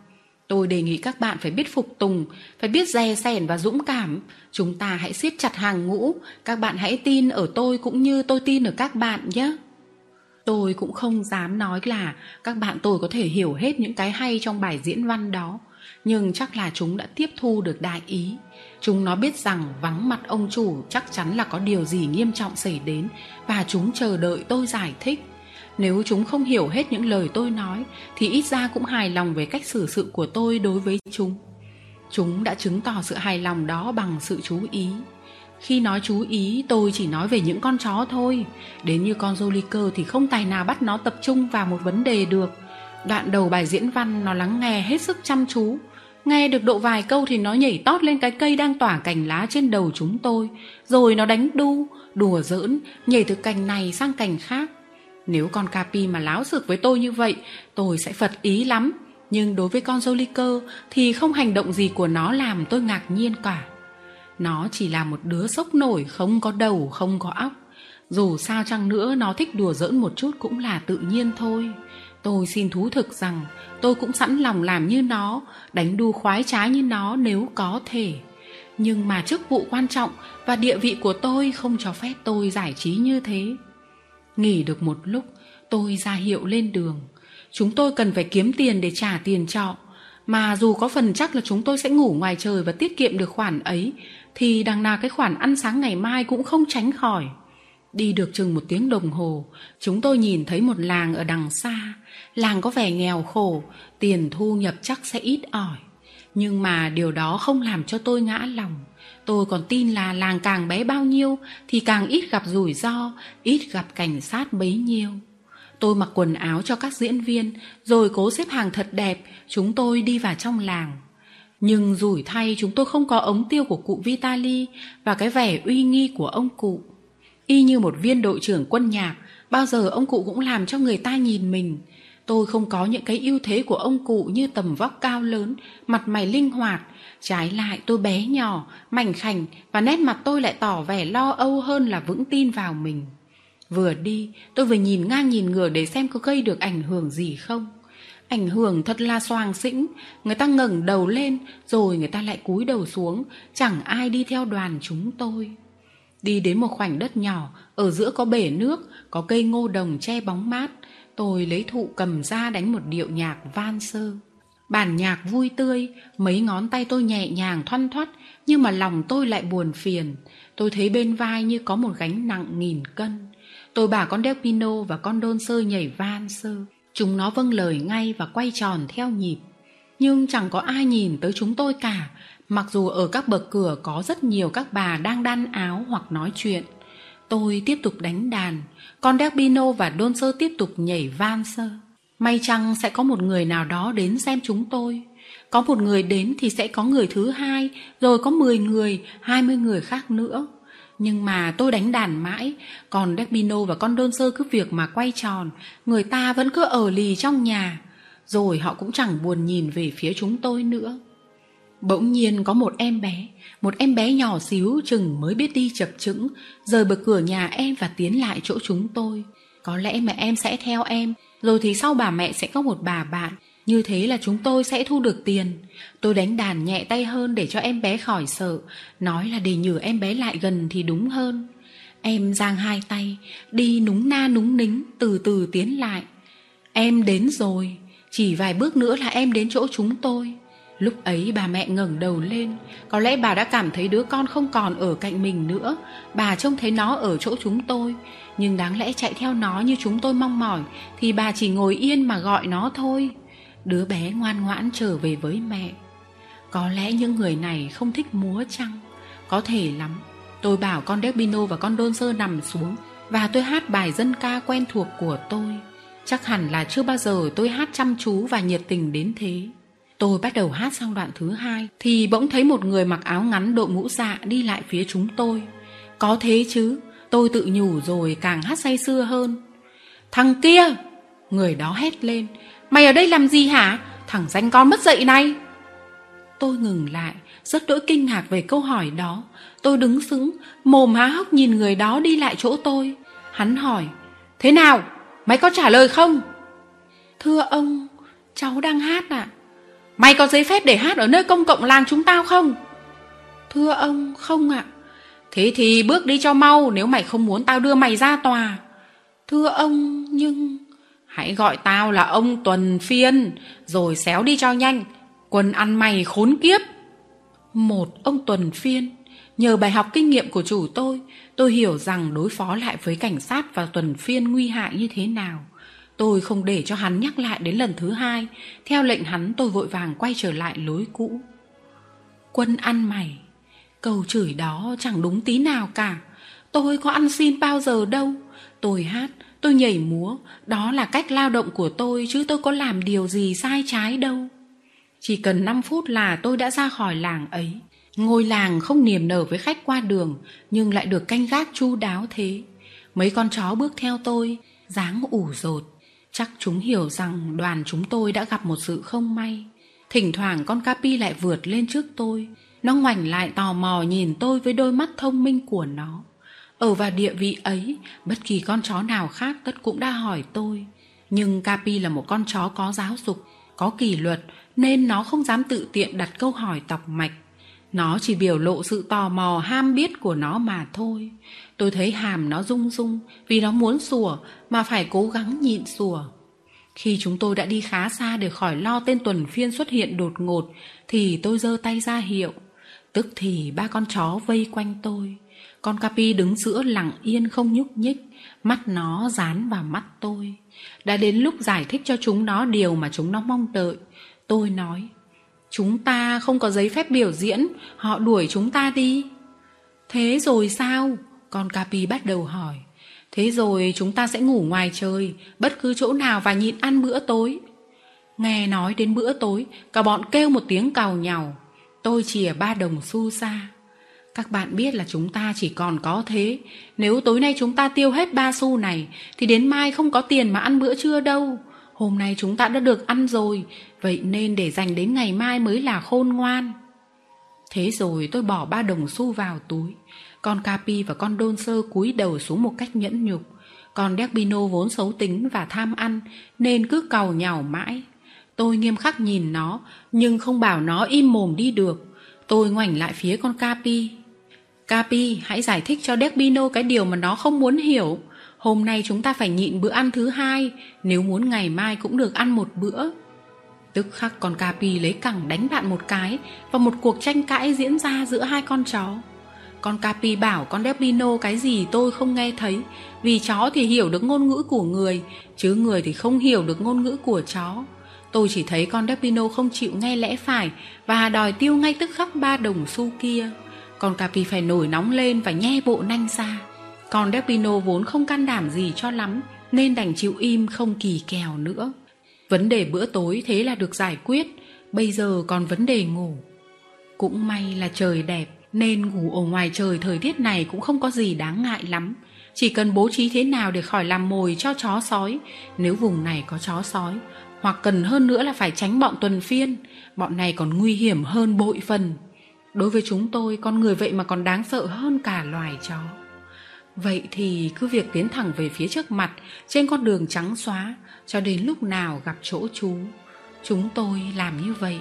Tôi đề nghị các bạn phải biết phục tùng, phải biết dè sẻn và dũng cảm. Chúng ta hãy siết chặt hàng ngũ. Các bạn hãy tin ở tôi cũng như tôi tin ở các bạn nhé. Tôi cũng không dám nói là các bạn tôi có thể hiểu hết những cái hay trong bài diễn văn đó. Nhưng chắc là chúng đã tiếp thu được đại ý chúng nó biết rằng vắng mặt ông chủ chắc chắn là có điều gì nghiêm trọng xảy đến và chúng chờ đợi tôi giải thích. Nếu chúng không hiểu hết những lời tôi nói, thì ít ra cũng hài lòng về cách xử sự của tôi đối với chúng. Chúng đã chứng tỏ sự hài lòng đó bằng sự chú ý. Khi nói chú ý, tôi chỉ nói về những con chó thôi. Đến như con Joliker thì không tài nào bắt nó tập trung vào một vấn đề được. Đoạn đầu bài diễn văn nó lắng nghe hết sức chăm chú nghe được độ vài câu thì nó nhảy tót lên cái cây đang tỏa cành lá trên đầu chúng tôi rồi nó đánh đu đùa giỡn nhảy từ cành này sang cành khác nếu con Capi mà láo xược với tôi như vậy, tôi sẽ phật ý lắm. Nhưng đối với con Joliker thì không hành động gì của nó làm tôi ngạc nhiên cả. Nó chỉ là một đứa sốc nổi không có đầu, không có óc. Dù sao chăng nữa nó thích đùa giỡn một chút cũng là tự nhiên thôi. Tôi xin thú thực rằng tôi cũng sẵn lòng làm như nó, đánh đu khoái trá như nó nếu có thể. Nhưng mà chức vụ quan trọng và địa vị của tôi không cho phép tôi giải trí như thế. Nghỉ được một lúc, tôi ra hiệu lên đường. Chúng tôi cần phải kiếm tiền để trả tiền trọ. Mà dù có phần chắc là chúng tôi sẽ ngủ ngoài trời và tiết kiệm được khoản ấy, thì đằng nào cái khoản ăn sáng ngày mai cũng không tránh khỏi. Đi được chừng một tiếng đồng hồ, chúng tôi nhìn thấy một làng ở đằng xa. Làng có vẻ nghèo khổ, tiền thu nhập chắc sẽ ít ỏi. Nhưng mà điều đó không làm cho tôi ngã lòng. Tôi còn tin là làng càng bé bao nhiêu thì càng ít gặp rủi ro, ít gặp cảnh sát bấy nhiêu. Tôi mặc quần áo cho các diễn viên, rồi cố xếp hàng thật đẹp, chúng tôi đi vào trong làng. Nhưng rủi thay chúng tôi không có ống tiêu của cụ Vitali và cái vẻ uy nghi của ông cụ. Y như một viên đội trưởng quân nhạc, bao giờ ông cụ cũng làm cho người ta nhìn mình. Tôi không có những cái ưu thế của ông cụ như tầm vóc cao lớn, mặt mày linh hoạt. Trái lại tôi bé nhỏ, mảnh khảnh và nét mặt tôi lại tỏ vẻ lo âu hơn là vững tin vào mình. Vừa đi, tôi vừa nhìn ngang nhìn ngửa để xem có gây được ảnh hưởng gì không. Ảnh hưởng thật là soàng xĩnh, người ta ngẩng đầu lên rồi người ta lại cúi đầu xuống, chẳng ai đi theo đoàn chúng tôi. Đi đến một khoảnh đất nhỏ, ở giữa có bể nước, có cây ngô đồng che bóng mát, tôi lấy thụ cầm ra đánh một điệu nhạc van sơ. Bản nhạc vui tươi, mấy ngón tay tôi nhẹ nhàng thoăn thoắt, nhưng mà lòng tôi lại buồn phiền. Tôi thấy bên vai như có một gánh nặng nghìn cân. Tôi bảo con đeo Pino và con Đôn Sơ nhảy van sơ. Chúng nó vâng lời ngay và quay tròn theo nhịp. Nhưng chẳng có ai nhìn tới chúng tôi cả, mặc dù ở các bậc cửa có rất nhiều các bà đang đan áo hoặc nói chuyện. Tôi tiếp tục đánh đàn, con Del và Đôn Sơ tiếp tục nhảy van sơ. May chăng sẽ có một người nào đó đến xem chúng tôi. Có một người đến thì sẽ có người thứ hai, rồi có 10 người, 20 người khác nữa. Nhưng mà tôi đánh đàn mãi, còn Despino và con Đôn sơ cứ việc mà quay tròn, người ta vẫn cứ ở lì trong nhà. Rồi họ cũng chẳng buồn nhìn về phía chúng tôi nữa. Bỗng nhiên có một em bé, một em bé nhỏ xíu chừng mới biết đi chập chững, rời bờ cửa nhà em và tiến lại chỗ chúng tôi. Có lẽ mẹ em sẽ theo em, rồi thì sau bà mẹ sẽ có một bà bạn, như thế là chúng tôi sẽ thu được tiền. Tôi đánh đàn nhẹ tay hơn để cho em bé khỏi sợ, nói là để nhử em bé lại gần thì đúng hơn. Em giang hai tay, đi núng na núng nính, từ từ tiến lại. Em đến rồi, chỉ vài bước nữa là em đến chỗ chúng tôi. Lúc ấy bà mẹ ngẩng đầu lên, có lẽ bà đã cảm thấy đứa con không còn ở cạnh mình nữa. Bà trông thấy nó ở chỗ chúng tôi, nhưng đáng lẽ chạy theo nó như chúng tôi mong mỏi thì bà chỉ ngồi yên mà gọi nó thôi. Đứa bé ngoan ngoãn trở về với mẹ. Có lẽ những người này không thích múa chăng? Có thể lắm. Tôi bảo con Debino và con Đôn Sơ nằm xuống và tôi hát bài dân ca quen thuộc của tôi. Chắc hẳn là chưa bao giờ tôi hát chăm chú và nhiệt tình đến thế tôi bắt đầu hát sang đoạn thứ hai thì bỗng thấy một người mặc áo ngắn đội mũ dạ đi lại phía chúng tôi có thế chứ tôi tự nhủ rồi càng hát say sưa hơn thằng kia người đó hét lên Mày ở đây làm gì hả? Thằng danh con mất dậy này. Tôi ngừng lại, rất đỗi kinh ngạc về câu hỏi đó. Tôi đứng sững, mồm há hốc nhìn người đó đi lại chỗ tôi. Hắn hỏi, thế nào? Mày có trả lời không? Thưa ông, cháu đang hát ạ. À? Mày có giấy phép để hát ở nơi công cộng làng chúng tao không? Thưa ông, không ạ. Thế thì bước đi cho mau nếu mày không muốn tao đưa mày ra tòa. Thưa ông, nhưng... Hãy gọi tao là ông Tuần Phiên, rồi xéo đi cho nhanh. Quân ăn mày khốn kiếp. Một ông Tuần Phiên. Nhờ bài học kinh nghiệm của chủ tôi, tôi hiểu rằng đối phó lại với cảnh sát và Tuần Phiên nguy hại như thế nào. Tôi không để cho hắn nhắc lại đến lần thứ hai. Theo lệnh hắn tôi vội vàng quay trở lại lối cũ. Quân ăn mày. Câu chửi đó chẳng đúng tí nào cả. Tôi có ăn xin bao giờ đâu. Tôi hát Tôi nhảy múa, đó là cách lao động của tôi chứ tôi có làm điều gì sai trái đâu. Chỉ cần 5 phút là tôi đã ra khỏi làng ấy. Ngôi làng không niềm nở với khách qua đường, nhưng lại được canh gác chu đáo thế. Mấy con chó bước theo tôi, dáng ủ rột. Chắc chúng hiểu rằng đoàn chúng tôi đã gặp một sự không may. Thỉnh thoảng con Capi lại vượt lên trước tôi. Nó ngoảnh lại tò mò nhìn tôi với đôi mắt thông minh của nó. Ở vào địa vị ấy, bất kỳ con chó nào khác tất cũng đã hỏi tôi. Nhưng Capi là một con chó có giáo dục, có kỷ luật, nên nó không dám tự tiện đặt câu hỏi tọc mạch. Nó chỉ biểu lộ sự tò mò ham biết của nó mà thôi. Tôi thấy hàm nó rung rung vì nó muốn sủa mà phải cố gắng nhịn sủa. Khi chúng tôi đã đi khá xa để khỏi lo tên tuần phiên xuất hiện đột ngột thì tôi giơ tay ra hiệu. Tức thì ba con chó vây quanh tôi. Con Capi đứng giữa lặng yên không nhúc nhích, mắt nó dán vào mắt tôi. Đã đến lúc giải thích cho chúng nó điều mà chúng nó mong đợi. Tôi nói, chúng ta không có giấy phép biểu diễn họ đuổi chúng ta đi thế rồi sao con capi bắt đầu hỏi, thế rồi chúng ta sẽ ngủ ngoài trời, bất cứ chỗ nào và nhịn ăn bữa tối? Nghe nói đến bữa tối, cả bọn kêu một tiếng cào nhào. Tôi chìa ba đồng xu xa. Các bạn biết là chúng ta chỉ còn có thế. Nếu tối nay chúng ta tiêu hết ba xu này, thì đến mai không có tiền mà ăn bữa trưa đâu. Hôm nay chúng ta đã được ăn rồi, vậy nên để dành đến ngày mai mới là khôn ngoan. Thế rồi tôi bỏ ba đồng xu vào túi con capi và con đôn sơ cúi đầu xuống một cách nhẫn nhục. Con Derbino vốn xấu tính và tham ăn, nên cứ cầu nhào mãi. Tôi nghiêm khắc nhìn nó, nhưng không bảo nó im mồm đi được. Tôi ngoảnh lại phía con capi. Capi, hãy giải thích cho Derbino cái điều mà nó không muốn hiểu. Hôm nay chúng ta phải nhịn bữa ăn thứ hai, nếu muốn ngày mai cũng được ăn một bữa. Tức khắc con capi lấy cẳng đánh bạn một cái và một cuộc tranh cãi diễn ra giữa hai con chó con capi bảo con derbino cái gì tôi không nghe thấy. Vì chó thì hiểu được ngôn ngữ của người chứ người thì không hiểu được ngôn ngữ của chó. Tôi chỉ thấy con derbino không chịu nghe lẽ phải và đòi tiêu ngay tức khắc ba đồng xu kia. Con capi phải nổi nóng lên và nhe bộ nanh ra. Con Derbino vốn không can đảm gì cho lắm nên đành chịu im không kỳ kèo nữa. Vấn đề bữa tối thế là được giải quyết, bây giờ còn vấn đề ngủ. Cũng may là trời đẹp nên ngủ ở ngoài trời thời tiết này cũng không có gì đáng ngại lắm. Chỉ cần bố trí thế nào để khỏi làm mồi cho chó sói nếu vùng này có chó sói. Hoặc cần hơn nữa là phải tránh bọn tuần phiên, bọn này còn nguy hiểm hơn bội phần. Đối với chúng tôi, con người vậy mà còn đáng sợ hơn cả loài chó. Vậy thì cứ việc tiến thẳng về phía trước mặt trên con đường trắng xóa cho đến lúc nào gặp chỗ chú. Chúng tôi làm như vậy,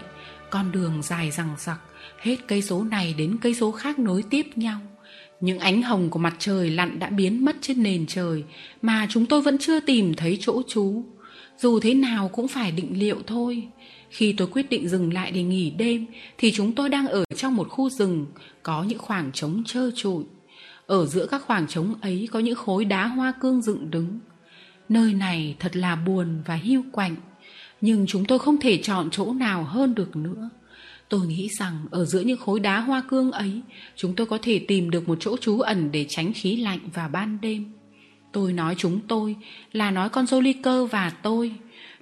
con đường dài rằng rặc, hết cây số này đến cây số khác nối tiếp nhau. Những ánh hồng của mặt trời lặn đã biến mất trên nền trời, mà chúng tôi vẫn chưa tìm thấy chỗ chú. Dù thế nào cũng phải định liệu thôi. Khi tôi quyết định dừng lại để nghỉ đêm, thì chúng tôi đang ở trong một khu rừng, có những khoảng trống trơ trụi ở giữa các khoảng trống ấy có những khối đá hoa cương dựng đứng nơi này thật là buồn và hiu quạnh, nhưng chúng tôi không thể chọn chỗ nào hơn được nữa tôi nghĩ rằng ở giữa những khối đá hoa cương ấy, chúng tôi có thể tìm được một chỗ trú ẩn để tránh khí lạnh vào ban đêm. Tôi nói chúng tôi là nói con Joliker và tôi.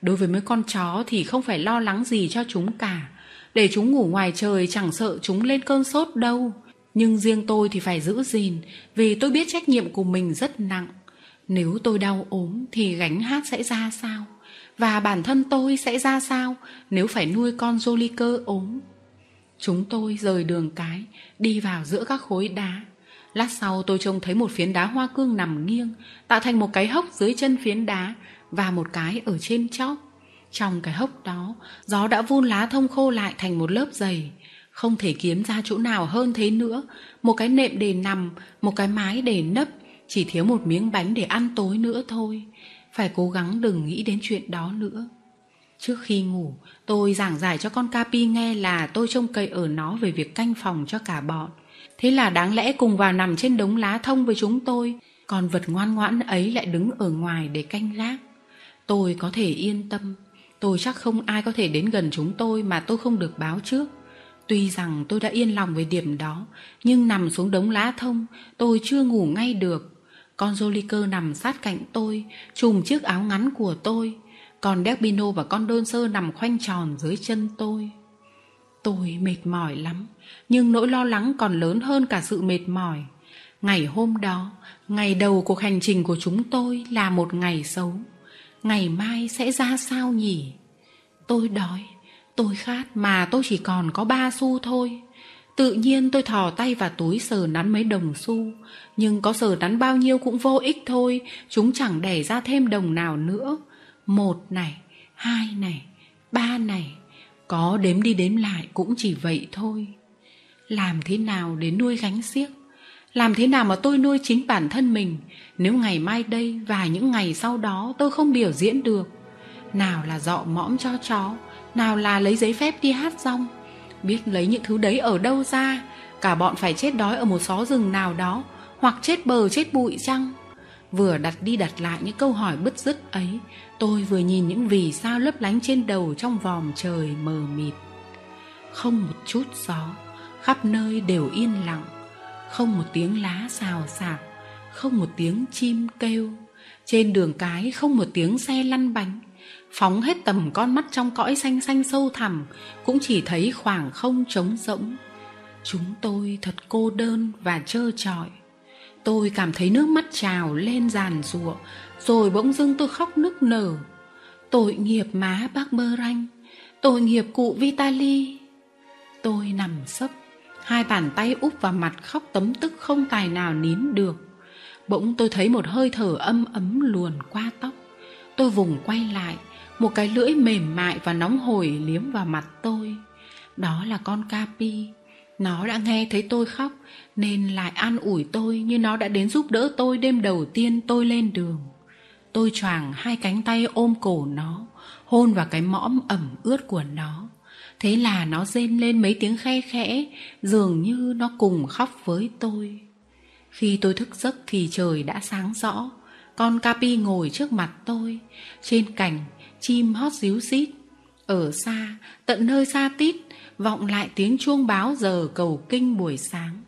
Đối với mấy con chó thì không phải lo lắng gì cho chúng cả. Để chúng ngủ ngoài trời chẳng sợ chúng lên cơn sốt đâu. Nhưng riêng tôi thì phải giữ gìn, vì tôi biết trách nhiệm của mình rất nặng. Nếu tôi đau ốm thì gánh hát sẽ ra sao? Và bản thân tôi sẽ ra sao nếu phải nuôi con Joliker ốm? Chúng tôi rời đường cái, đi vào giữa các khối đá. Lát sau tôi trông thấy một phiến đá hoa cương nằm nghiêng, tạo thành một cái hốc dưới chân phiến đá và một cái ở trên chóp. Trong cái hốc đó, gió đã vun lá thông khô lại thành một lớp dày. Không thể kiếm ra chỗ nào hơn thế nữa. Một cái nệm để nằm, một cái mái để nấp, chỉ thiếu một miếng bánh để ăn tối nữa thôi. Phải cố gắng đừng nghĩ đến chuyện đó nữa trước khi ngủ tôi giảng giải cho con capi nghe là tôi trông cậy ở nó về việc canh phòng cho cả bọn. Thế là đáng lẽ cùng vào nằm trên đống lá thông với chúng tôi còn vật ngoan ngoãn ấy lại đứng ở ngoài để canh gác. Tôi có thể yên tâm tôi chắc không ai có thể đến gần chúng tôi mà tôi không được báo trước. Tuy rằng tôi đã yên lòng về điểm đó, nhưng nằm xuống đống lá thông, tôi chưa ngủ ngay được. Con Joliker nằm sát cạnh tôi, trùm chiếc áo ngắn của tôi, còn Derbino và con đơn sơ nằm khoanh tròn dưới chân tôi. Tôi mệt mỏi lắm, nhưng nỗi lo lắng còn lớn hơn cả sự mệt mỏi. Ngày hôm đó, ngày đầu cuộc hành trình của chúng tôi là một ngày xấu. Ngày mai sẽ ra sao nhỉ? Tôi đói, Tôi khát mà tôi chỉ còn có ba xu thôi. Tự nhiên tôi thò tay vào túi sờ nắn mấy đồng xu. Nhưng có sờ nắn bao nhiêu cũng vô ích thôi. Chúng chẳng đẻ ra thêm đồng nào nữa. Một này, hai này, ba này. Có đếm đi đếm lại cũng chỉ vậy thôi. Làm thế nào để nuôi gánh xiếc? Làm thế nào mà tôi nuôi chính bản thân mình Nếu ngày mai đây và những ngày sau đó tôi không biểu diễn được Nào là dọ mõm cho chó nào là lấy giấy phép đi hát rong biết lấy những thứ đấy ở đâu ra cả bọn phải chết đói ở một xó rừng nào đó hoặc chết bờ chết bụi chăng vừa đặt đi đặt lại những câu hỏi bứt rứt ấy tôi vừa nhìn những vì sao lấp lánh trên đầu trong vòm trời mờ mịt. Không một chút gió, khắp nơi đều yên lặng. Không một tiếng lá xào xạc, không một tiếng chim kêu. Trên đường cái không một tiếng xe lăn bánh. Phóng hết tầm con mắt trong cõi xanh xanh sâu thẳm, cũng chỉ thấy khoảng không trống rỗng. Chúng tôi thật cô đơn và trơ trọi. Tôi cảm thấy nước mắt trào lên giàn giụa rồi bỗng dưng tôi khóc nức nở. Tội nghiệp má bác bơ ranh, tội nghiệp cụ vitali. Tôi nằm sấp, hai bàn tay úp vào mặt khóc tấm tức không tài nào nín được. Bỗng tôi thấy một hơi thở âm ấm luồn qua tóc. Tôi vùng quay lại, một cái lưỡi mềm mại và nóng hổi liếm vào mặt tôi. Đó là con capi nó đã nghe thấy tôi khóc, nên lại an ủi tôi như nó đã đến giúp đỡ tôi đêm đầu tiên tôi lên đường tôi choàng hai cánh tay ôm cổ nó, hôn vào cái mõm ẩm ướt của nó. Thế là nó rên lên mấy tiếng khe khẽ, dường như nó cùng khóc với tôi. Khi tôi thức giấc thì trời đã sáng rõ, con capi ngồi trước mặt tôi. Trên cành, chim hót ríu rít. Ở xa, tận nơi xa tít, vọng lại tiếng chuông báo giờ cầu kinh buổi sáng.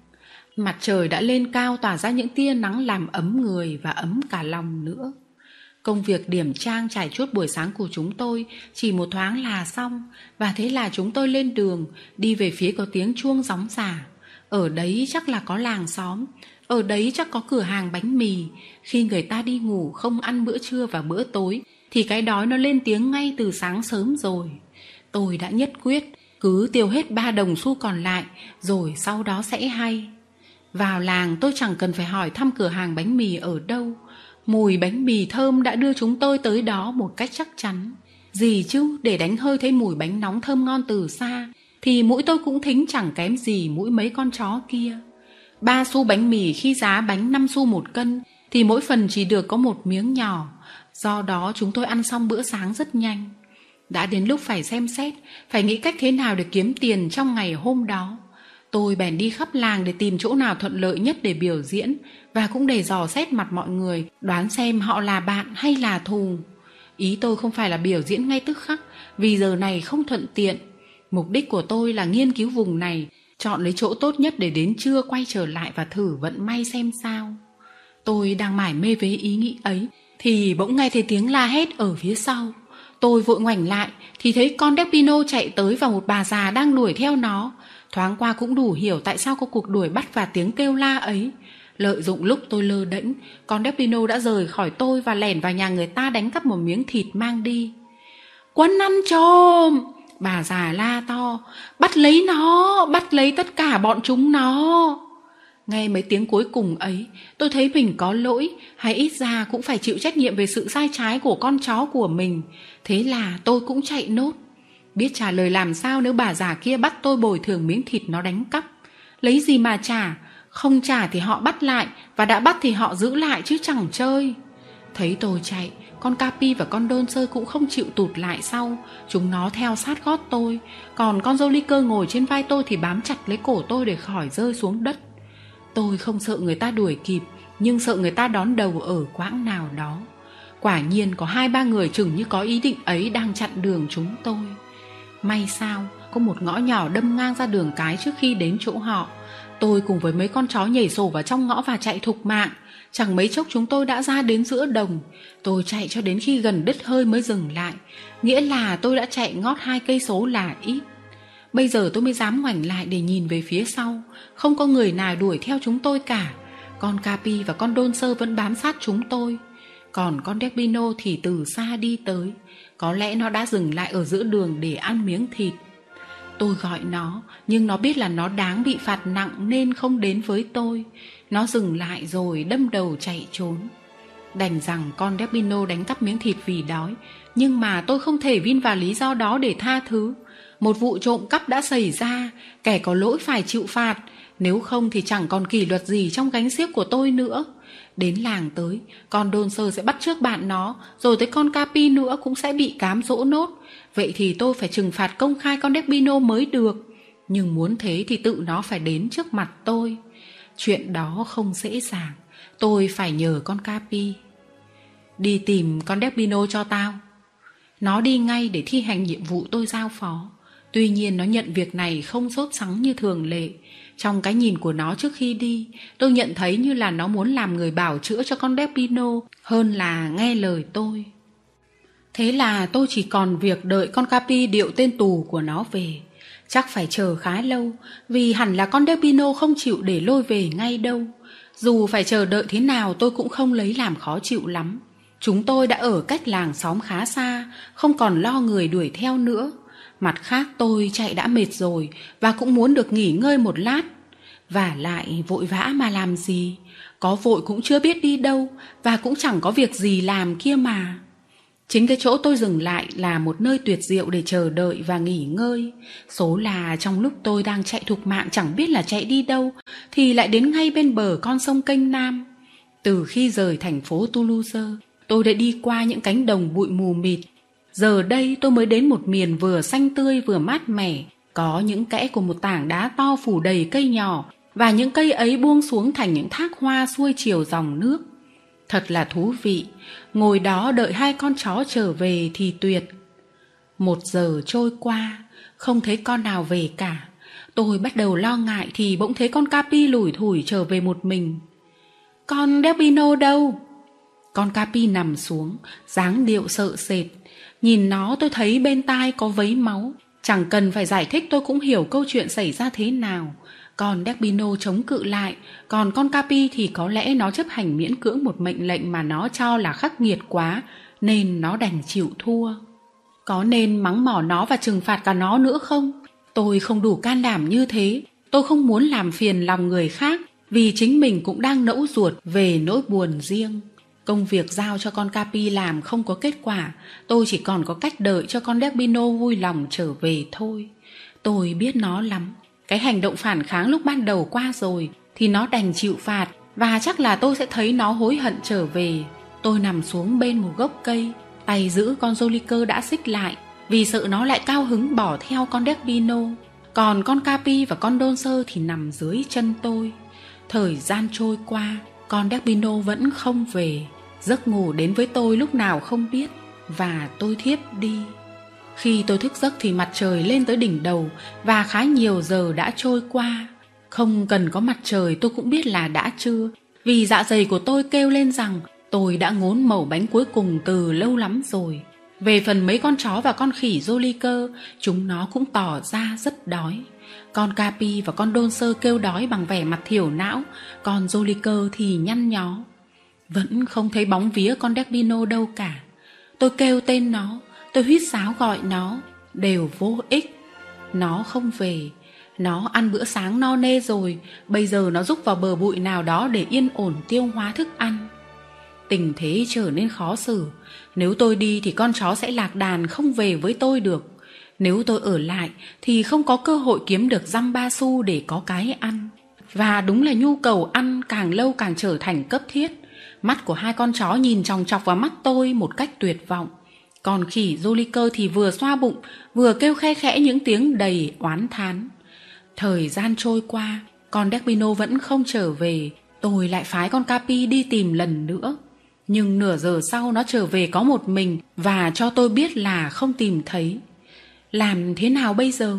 Mặt trời đã lên cao tỏa ra những tia nắng làm ấm người và ấm cả lòng nữa công việc điểm trang trải chuốt buổi sáng của chúng tôi chỉ một thoáng là xong, và thế là chúng tôi lên đường, đi về phía có tiếng chuông gióng giả. Ở đấy chắc là có làng xóm, ở đấy chắc có cửa hàng bánh mì. Khi người ta đi ngủ không ăn bữa trưa và bữa tối, thì cái đói nó lên tiếng ngay từ sáng sớm rồi. Tôi đã nhất quyết, cứ tiêu hết ba đồng xu còn lại, rồi sau đó sẽ hay. Vào làng tôi chẳng cần phải hỏi thăm cửa hàng bánh mì ở đâu mùi bánh mì thơm đã đưa chúng tôi tới đó một cách chắc chắn. Gì chứ, để đánh hơi thấy mùi bánh nóng thơm ngon từ xa, thì mũi tôi cũng thính chẳng kém gì mũi mấy con chó kia. Ba xu bánh mì khi giá bánh năm xu một cân, thì mỗi phần chỉ được có một miếng nhỏ. Do đó chúng tôi ăn xong bữa sáng rất nhanh. Đã đến lúc phải xem xét, phải nghĩ cách thế nào để kiếm tiền trong ngày hôm đó tôi bèn đi khắp làng để tìm chỗ nào thuận lợi nhất để biểu diễn và cũng để dò xét mặt mọi người, đoán xem họ là bạn hay là thù. Ý tôi không phải là biểu diễn ngay tức khắc, vì giờ này không thuận tiện. Mục đích của tôi là nghiên cứu vùng này, chọn lấy chỗ tốt nhất để đến trưa quay trở lại và thử vận may xem sao. Tôi đang mải mê với ý nghĩ ấy, thì bỗng nghe thấy tiếng la hét ở phía sau. Tôi vội ngoảnh lại, thì thấy con Despino chạy tới và một bà già đang đuổi theo nó thoáng qua cũng đủ hiểu tại sao có cuộc đuổi bắt và tiếng kêu la ấy. Lợi dụng lúc tôi lơ đễnh, con Despino đã rời khỏi tôi và lẻn vào nhà người ta đánh cắp một miếng thịt mang đi. Quân ăn trộm! Bà già la to. Bắt lấy nó, bắt lấy tất cả bọn chúng nó. Nghe mấy tiếng cuối cùng ấy, tôi thấy mình có lỗi, hay ít ra cũng phải chịu trách nhiệm về sự sai trái của con chó của mình. Thế là tôi cũng chạy nốt biết trả lời làm sao nếu bà già kia bắt tôi bồi thường miếng thịt nó đánh cắp? Lấy gì mà trả? Không trả thì họ bắt lại, và đã bắt thì họ giữ lại chứ chẳng chơi. Thấy tôi chạy, con capi và con đôn sơ cũng không chịu tụt lại sau. Chúng nó theo sát gót tôi. Còn con dâu ly cơ ngồi trên vai tôi thì bám chặt lấy cổ tôi để khỏi rơi xuống đất. Tôi không sợ người ta đuổi kịp, nhưng sợ người ta đón đầu ở quãng nào đó. Quả nhiên có hai ba người chừng như có ý định ấy đang chặn đường chúng tôi may sao, có một ngõ nhỏ đâm ngang ra đường cái trước khi đến chỗ họ. Tôi cùng với mấy con chó nhảy sổ vào trong ngõ và chạy thục mạng. Chẳng mấy chốc chúng tôi đã ra đến giữa đồng. Tôi chạy cho đến khi gần đứt hơi mới dừng lại. Nghĩa là tôi đã chạy ngót hai cây số là ít. Bây giờ tôi mới dám ngoảnh lại để nhìn về phía sau. Không có người nào đuổi theo chúng tôi cả. Con capi và con đôn sơ vẫn bám sát chúng tôi. Còn con Debino thì từ xa đi tới có lẽ nó đã dừng lại ở giữa đường để ăn miếng thịt. Tôi gọi nó, nhưng nó biết là nó đáng bị phạt nặng nên không đến với tôi. Nó dừng lại rồi đâm đầu chạy trốn. Đành rằng con Despino đánh cắp miếng thịt vì đói, nhưng mà tôi không thể vin vào lý do đó để tha thứ. Một vụ trộm cắp đã xảy ra, kẻ có lỗi phải chịu phạt. Nếu không thì chẳng còn kỷ luật gì trong gánh xiếc của tôi nữa đến làng tới. Con đôn sơ sẽ bắt trước bạn nó, rồi tới con capi nữa cũng sẽ bị cám dỗ nốt. Vậy thì tôi phải trừng phạt công khai con despino mới được. Nhưng muốn thế thì tự nó phải đến trước mặt tôi. Chuyện đó không dễ dàng. Tôi phải nhờ con capi. Đi tìm con despino cho tao. Nó đi ngay để thi hành nhiệm vụ tôi giao phó. Tuy nhiên nó nhận việc này không sốt sắng như thường lệ. Trong cái nhìn của nó trước khi đi, tôi nhận thấy như là nó muốn làm người bảo chữa cho con Despino hơn là nghe lời tôi. Thế là tôi chỉ còn việc đợi con Capi điệu tên tù của nó về. Chắc phải chờ khá lâu, vì hẳn là con Despino không chịu để lôi về ngay đâu. Dù phải chờ đợi thế nào tôi cũng không lấy làm khó chịu lắm. Chúng tôi đã ở cách làng xóm khá xa, không còn lo người đuổi theo nữa. Mặt khác tôi chạy đã mệt rồi và cũng muốn được nghỉ ngơi một lát. Và lại vội vã mà làm gì? Có vội cũng chưa biết đi đâu và cũng chẳng có việc gì làm kia mà. Chính cái chỗ tôi dừng lại là một nơi tuyệt diệu để chờ đợi và nghỉ ngơi. Số là trong lúc tôi đang chạy thục mạng chẳng biết là chạy đi đâu, thì lại đến ngay bên bờ con sông kênh Nam. Từ khi rời thành phố Toulouse, tôi đã đi qua những cánh đồng bụi mù mịt. Giờ đây tôi mới đến một miền vừa xanh tươi vừa mát mẻ, có những kẽ của một tảng đá to phủ đầy cây nhỏ, và những cây ấy buông xuống thành những thác hoa xuôi chiều dòng nước Thật là thú vị, ngồi đó đợi hai con chó trở về thì tuyệt. Một giờ trôi qua, không thấy con nào về cả. Tôi bắt đầu lo ngại thì bỗng thấy con Capi lủi thủi trở về một mình. Con Delpino đâu? Con Capi nằm xuống, dáng điệu sợ sệt. Nhìn nó tôi thấy bên tai có vấy máu. Chẳng cần phải giải thích tôi cũng hiểu câu chuyện xảy ra thế nào còn Derbino chống cự lại, còn con Capi thì có lẽ nó chấp hành miễn cưỡng một mệnh lệnh mà nó cho là khắc nghiệt quá, nên nó đành chịu thua. Có nên mắng mỏ nó và trừng phạt cả nó nữa không? Tôi không đủ can đảm như thế, tôi không muốn làm phiền lòng người khác, vì chính mình cũng đang nẫu ruột về nỗi buồn riêng. Công việc giao cho con Capi làm không có kết quả, tôi chỉ còn có cách đợi cho con Derbino vui lòng trở về thôi. Tôi biết nó lắm, cái hành động phản kháng lúc ban đầu qua rồi thì nó đành chịu phạt và chắc là tôi sẽ thấy nó hối hận trở về. Tôi nằm xuống bên một gốc cây, tay giữ con Joliker đã xích lại vì sợ nó lại cao hứng bỏ theo con Derbino. Còn con Capi và con Đôn Sơ thì nằm dưới chân tôi. Thời gian trôi qua, con Derbino vẫn không về. Giấc ngủ đến với tôi lúc nào không biết và tôi thiếp đi. Khi tôi thức giấc thì mặt trời lên tới đỉnh đầu và khá nhiều giờ đã trôi qua. Không cần có mặt trời tôi cũng biết là đã trưa, vì dạ dày của tôi kêu lên rằng tôi đã ngốn mẩu bánh cuối cùng từ lâu lắm rồi. Về phần mấy con chó và con khỉ Joliker, chúng nó cũng tỏ ra rất đói. Con Capi và con Đôn Sơ kêu đói bằng vẻ mặt thiểu não, còn Joliker thì nhăn nhó. Vẫn không thấy bóng vía con Derbino đâu cả. Tôi kêu tên nó, Tôi huýt sáo gọi nó, đều vô ích. Nó không về, nó ăn bữa sáng no nê rồi, bây giờ nó rúc vào bờ bụi nào đó để yên ổn tiêu hóa thức ăn. Tình thế trở nên khó xử, nếu tôi đi thì con chó sẽ lạc đàn không về với tôi được. Nếu tôi ở lại thì không có cơ hội kiếm được răm ba xu để có cái ăn. Và đúng là nhu cầu ăn càng lâu càng trở thành cấp thiết. Mắt của hai con chó nhìn chòng chọc vào mắt tôi một cách tuyệt vọng. Còn khỉ Joliker thì vừa xoa bụng, vừa kêu khe khẽ những tiếng đầy oán thán. Thời gian trôi qua, con Despino vẫn không trở về, tôi lại phái con Capi đi tìm lần nữa. Nhưng nửa giờ sau nó trở về có một mình và cho tôi biết là không tìm thấy. Làm thế nào bây giờ?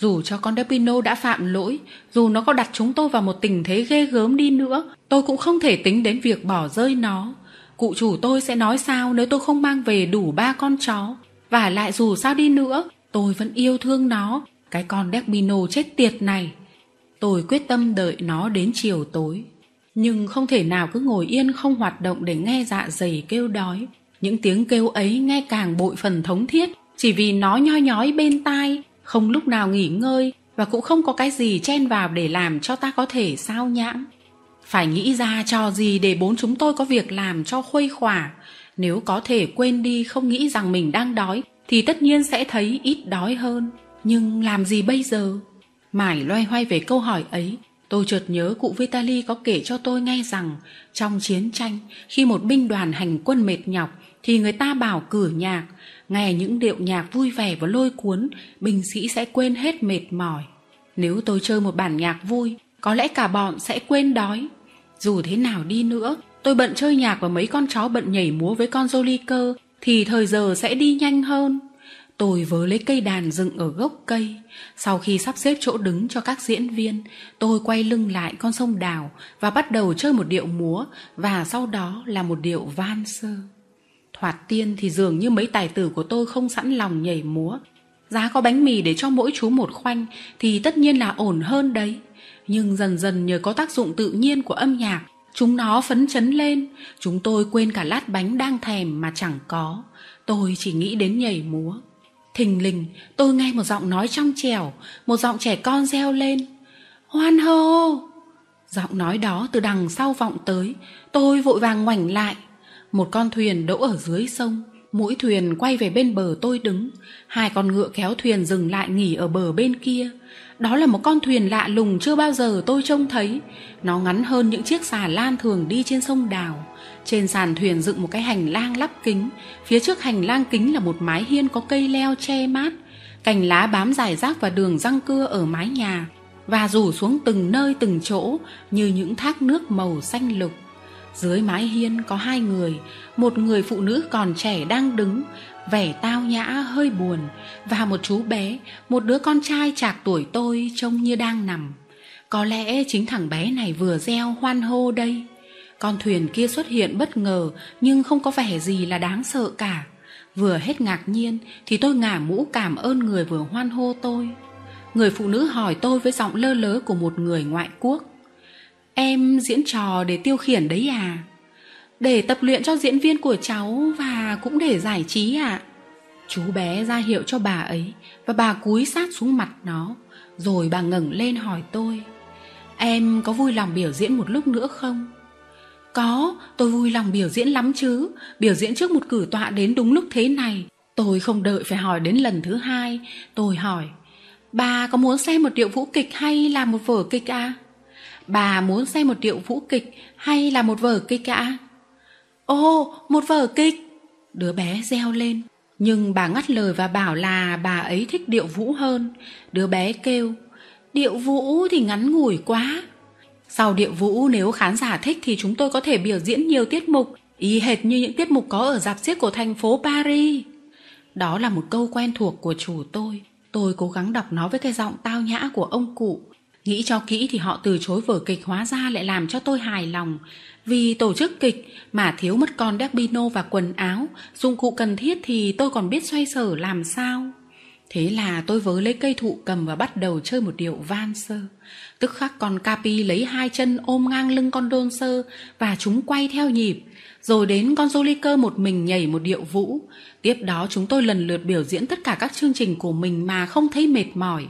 Dù cho con Depino đã phạm lỗi, dù nó có đặt chúng tôi vào một tình thế ghê gớm đi nữa, tôi cũng không thể tính đến việc bỏ rơi nó. Cụ chủ tôi sẽ nói sao nếu tôi không mang về đủ ba con chó. Và lại dù sao đi nữa, tôi vẫn yêu thương nó, cái con Depino chết tiệt này. Tôi quyết tâm đợi nó đến chiều tối. Nhưng không thể nào cứ ngồi yên không hoạt động để nghe dạ dày kêu đói. Những tiếng kêu ấy nghe càng bội phần thống thiết, chỉ vì nó nhoi nhói bên tai, không lúc nào nghỉ ngơi và cũng không có cái gì chen vào để làm cho ta có thể sao nhãng. Phải nghĩ ra trò gì để bốn chúng tôi có việc làm cho khuây khỏa. Nếu có thể quên đi không nghĩ rằng mình đang đói, thì tất nhiên sẽ thấy ít đói hơn. Nhưng làm gì bây giờ? Mải loay hoay về câu hỏi ấy, tôi chợt nhớ cụ Vitali có kể cho tôi nghe rằng trong chiến tranh, khi một binh đoàn hành quân mệt nhọc, thì người ta bảo cử nhạc, nghe những điệu nhạc vui vẻ và lôi cuốn, binh sĩ sẽ quên hết mệt mỏi. Nếu tôi chơi một bản nhạc vui, có lẽ cả bọn sẽ quên đói. Dù thế nào đi nữa, tôi bận chơi nhạc và mấy con chó bận nhảy múa với con Joliker thì thời giờ sẽ đi nhanh hơn. Tôi vớ lấy cây đàn dựng ở gốc cây. Sau khi sắp xếp chỗ đứng cho các diễn viên, tôi quay lưng lại con sông đào và bắt đầu chơi một điệu múa và sau đó là một điệu van sơ. Thoạt tiên thì dường như mấy tài tử của tôi không sẵn lòng nhảy múa. Giá có bánh mì để cho mỗi chú một khoanh thì tất nhiên là ổn hơn đấy. Nhưng dần dần nhờ có tác dụng tự nhiên của âm nhạc, chúng nó phấn chấn lên. Chúng tôi quên cả lát bánh đang thèm mà chẳng có. Tôi chỉ nghĩ đến nhảy múa. Thình lình, tôi nghe một giọng nói trong trẻo, một giọng trẻ con reo lên. Hoan hô! Giọng nói đó từ đằng sau vọng tới, tôi vội vàng ngoảnh lại. Một con thuyền đỗ ở dưới sông, mũi thuyền quay về bên bờ tôi đứng. Hai con ngựa kéo thuyền dừng lại nghỉ ở bờ bên kia. Đó là một con thuyền lạ lùng chưa bao giờ tôi trông thấy. Nó ngắn hơn những chiếc xà lan thường đi trên sông đào. Trên sàn thuyền dựng một cái hành lang lắp kính. Phía trước hành lang kính là một mái hiên có cây leo che mát. Cành lá bám dài rác và đường răng cưa ở mái nhà và rủ xuống từng nơi từng chỗ như những thác nước màu xanh lục. Dưới mái hiên có hai người, một người phụ nữ còn trẻ đang đứng, vẻ tao nhã hơi buồn, và một chú bé, một đứa con trai chạc tuổi tôi trông như đang nằm. Có lẽ chính thằng bé này vừa gieo hoan hô đây. Con thuyền kia xuất hiện bất ngờ nhưng không có vẻ gì là đáng sợ cả. Vừa hết ngạc nhiên thì tôi ngả mũ cảm ơn người vừa hoan hô tôi. Người phụ nữ hỏi tôi với giọng lơ lớ của một người ngoại quốc. Em diễn trò để tiêu khiển đấy à? Để tập luyện cho diễn viên của cháu và cũng để giải trí ạ. À? Chú bé ra hiệu cho bà ấy và bà cúi sát xuống mặt nó. Rồi bà ngẩng lên hỏi tôi. Em có vui lòng biểu diễn một lúc nữa không? Có, tôi vui lòng biểu diễn lắm chứ. Biểu diễn trước một cử tọa đến đúng lúc thế này. Tôi không đợi phải hỏi đến lần thứ hai. Tôi hỏi, bà có muốn xem một điệu vũ kịch hay là một vở kịch à? Bà muốn xem một điệu vũ kịch hay là một vở kịch ạ? Ồ, một vở kịch! Đứa bé reo lên. Nhưng bà ngắt lời và bảo là bà ấy thích điệu vũ hơn. Đứa bé kêu, điệu vũ thì ngắn ngủi quá. Sau điệu vũ nếu khán giả thích thì chúng tôi có thể biểu diễn nhiều tiết mục, y hệt như những tiết mục có ở dạp xiếc của thành phố Paris. Đó là một câu quen thuộc của chủ tôi. Tôi cố gắng đọc nó với cái giọng tao nhã của ông cụ. Nghĩ cho kỹ thì họ từ chối vở kịch hóa ra lại làm cho tôi hài lòng. Vì tổ chức kịch mà thiếu mất con Derbino và quần áo, dụng cụ cần thiết thì tôi còn biết xoay sở làm sao. Thế là tôi vớ lấy cây thụ cầm và bắt đầu chơi một điệu van sơ. Tức khắc con Capi lấy hai chân ôm ngang lưng con đôn sơ và chúng quay theo nhịp. Rồi đến con Joliker một mình nhảy một điệu vũ. Tiếp đó chúng tôi lần lượt biểu diễn tất cả các chương trình của mình mà không thấy mệt mỏi.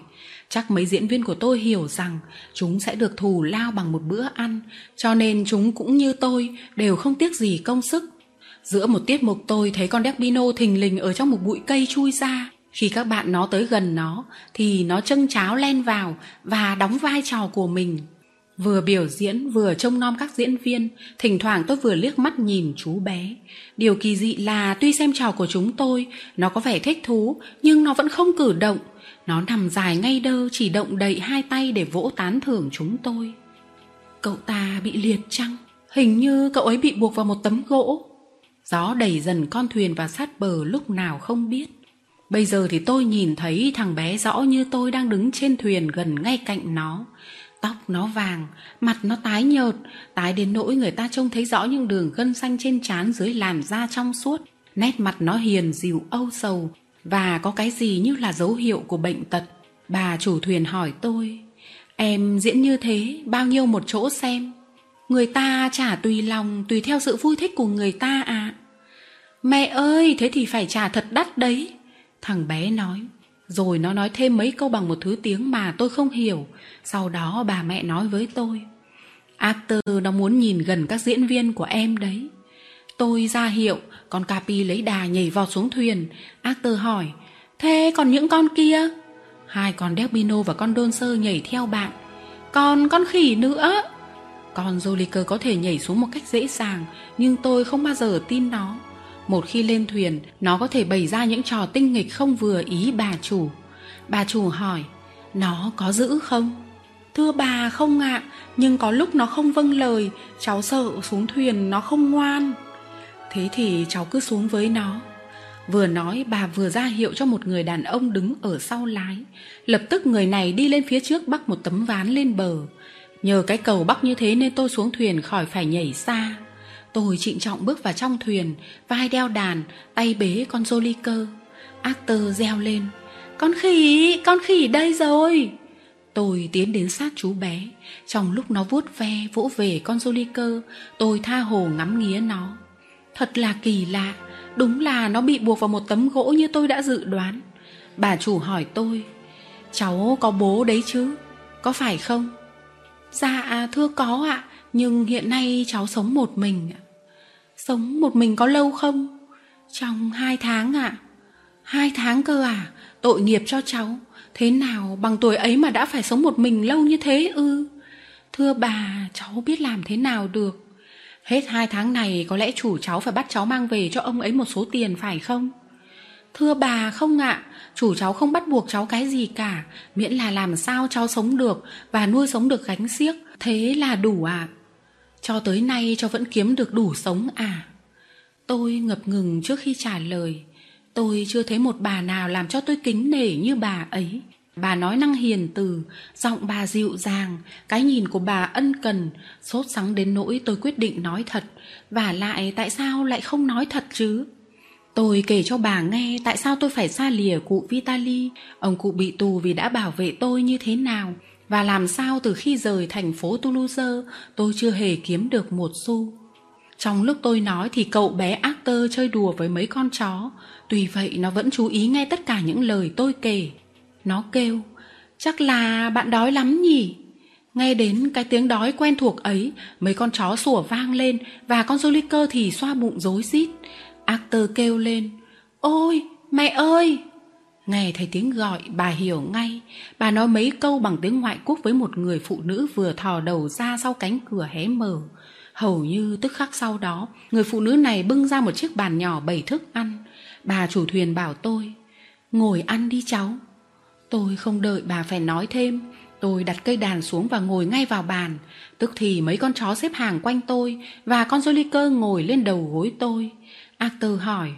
Chắc mấy diễn viên của tôi hiểu rằng chúng sẽ được thù lao bằng một bữa ăn, cho nên chúng cũng như tôi đều không tiếc gì công sức. Giữa một tiết mục tôi thấy con Derbino thình lình ở trong một bụi cây chui ra. Khi các bạn nó tới gần nó thì nó chân cháo len vào và đóng vai trò của mình. Vừa biểu diễn vừa trông nom các diễn viên, thỉnh thoảng tôi vừa liếc mắt nhìn chú bé. Điều kỳ dị là tuy xem trò của chúng tôi, nó có vẻ thích thú, nhưng nó vẫn không cử động. Nó nằm dài ngay đơ chỉ động đậy hai tay để vỗ tán thưởng chúng tôi. Cậu ta bị liệt chăng? Hình như cậu ấy bị buộc vào một tấm gỗ. Gió đẩy dần con thuyền vào sát bờ lúc nào không biết. Bây giờ thì tôi nhìn thấy thằng bé rõ như tôi đang đứng trên thuyền gần ngay cạnh nó. Tóc nó vàng, mặt nó tái nhợt, tái đến nỗi người ta trông thấy rõ những đường gân xanh trên trán dưới làn da trong suốt. Nét mặt nó hiền dịu âu sầu và có cái gì như là dấu hiệu của bệnh tật. Bà chủ thuyền hỏi tôi, em diễn như thế bao nhiêu một chỗ xem? Người ta trả tùy lòng, tùy theo sự vui thích của người ta à. Mẹ ơi, thế thì phải trả thật đắt đấy. Thằng bé nói. Rồi nó nói thêm mấy câu bằng một thứ tiếng mà tôi không hiểu. Sau đó bà mẹ nói với tôi. Actor nó muốn nhìn gần các diễn viên của em đấy. Tôi ra hiệu, con Capi lấy đà nhảy vọt xuống thuyền. Actor hỏi, thế còn những con kia? Hai con Delpino và con Đôn Sơ nhảy theo bạn. Còn con khỉ nữa. Con Joliker có thể nhảy xuống một cách dễ dàng, nhưng tôi không bao giờ tin nó. Một khi lên thuyền, nó có thể bày ra những trò tinh nghịch không vừa ý bà chủ. Bà chủ hỏi, nó có giữ không? Thưa bà không ạ, nhưng có lúc nó không vâng lời, cháu sợ xuống thuyền nó không ngoan. Thế thì cháu cứ xuống với nó. Vừa nói bà vừa ra hiệu cho một người đàn ông đứng ở sau lái. Lập tức người này đi lên phía trước bắc một tấm ván lên bờ. Nhờ cái cầu bắc như thế nên tôi xuống thuyền khỏi phải nhảy xa. Tôi trịnh trọng bước vào trong thuyền, vai đeo đàn, tay bế con Jolly cơ. Arthur reo lên. Con khỉ, con khỉ đây rồi. Tôi tiến đến sát chú bé. Trong lúc nó vuốt ve, vỗ về con Jolly cơ, tôi tha hồ ngắm nghía nó. Thật là kỳ lạ, đúng là nó bị buộc vào một tấm gỗ như tôi đã dự đoán. Bà chủ hỏi tôi, cháu có bố đấy chứ, có phải không? Dạ à, thưa có ạ, nhưng hiện nay cháu sống một mình ạ. Sống một mình có lâu không? Trong hai tháng ạ. Hai tháng cơ à? Tội nghiệp cho cháu. Thế nào bằng tuổi ấy mà đã phải sống một mình lâu như thế ư? Thưa bà, cháu biết làm thế nào được. Hết hai tháng này có lẽ chủ cháu phải bắt cháu mang về cho ông ấy một số tiền phải không? Thưa bà không ạ, chủ cháu không bắt buộc cháu cái gì cả, miễn là làm sao cháu sống được và nuôi sống được gánh xiếc, thế là đủ ạ. À. Cho tới nay cháu vẫn kiếm được đủ sống à? Tôi ngập ngừng trước khi trả lời. Tôi chưa thấy một bà nào làm cho tôi kính nể như bà ấy. Bà nói năng hiền từ, giọng bà dịu dàng, cái nhìn của bà ân cần, sốt sắng đến nỗi tôi quyết định nói thật. Và lại tại sao lại không nói thật chứ? Tôi kể cho bà nghe tại sao tôi phải xa lìa cụ Vitali, ông cụ bị tù vì đã bảo vệ tôi như thế nào, và làm sao từ khi rời thành phố Toulouse tôi chưa hề kiếm được một xu. Trong lúc tôi nói thì cậu bé Arthur chơi đùa với mấy con chó, tuy vậy nó vẫn chú ý nghe tất cả những lời tôi kể. Nó kêu, chắc là bạn đói lắm nhỉ? Nghe đến cái tiếng đói quen thuộc ấy, mấy con chó sủa vang lên và con Joliker thì xoa bụng rối rít. Arthur kêu lên, ôi, mẹ ơi! Nghe thấy tiếng gọi, bà hiểu ngay. Bà nói mấy câu bằng tiếng ngoại quốc với một người phụ nữ vừa thò đầu ra sau cánh cửa hé mở. Hầu như tức khắc sau đó, người phụ nữ này bưng ra một chiếc bàn nhỏ bày thức ăn. Bà chủ thuyền bảo tôi, ngồi ăn đi cháu. Tôi không đợi bà phải nói thêm. Tôi đặt cây đàn xuống và ngồi ngay vào bàn. Tức thì mấy con chó xếp hàng quanh tôi và con Joliker ngồi lên đầu gối tôi. Arthur hỏi,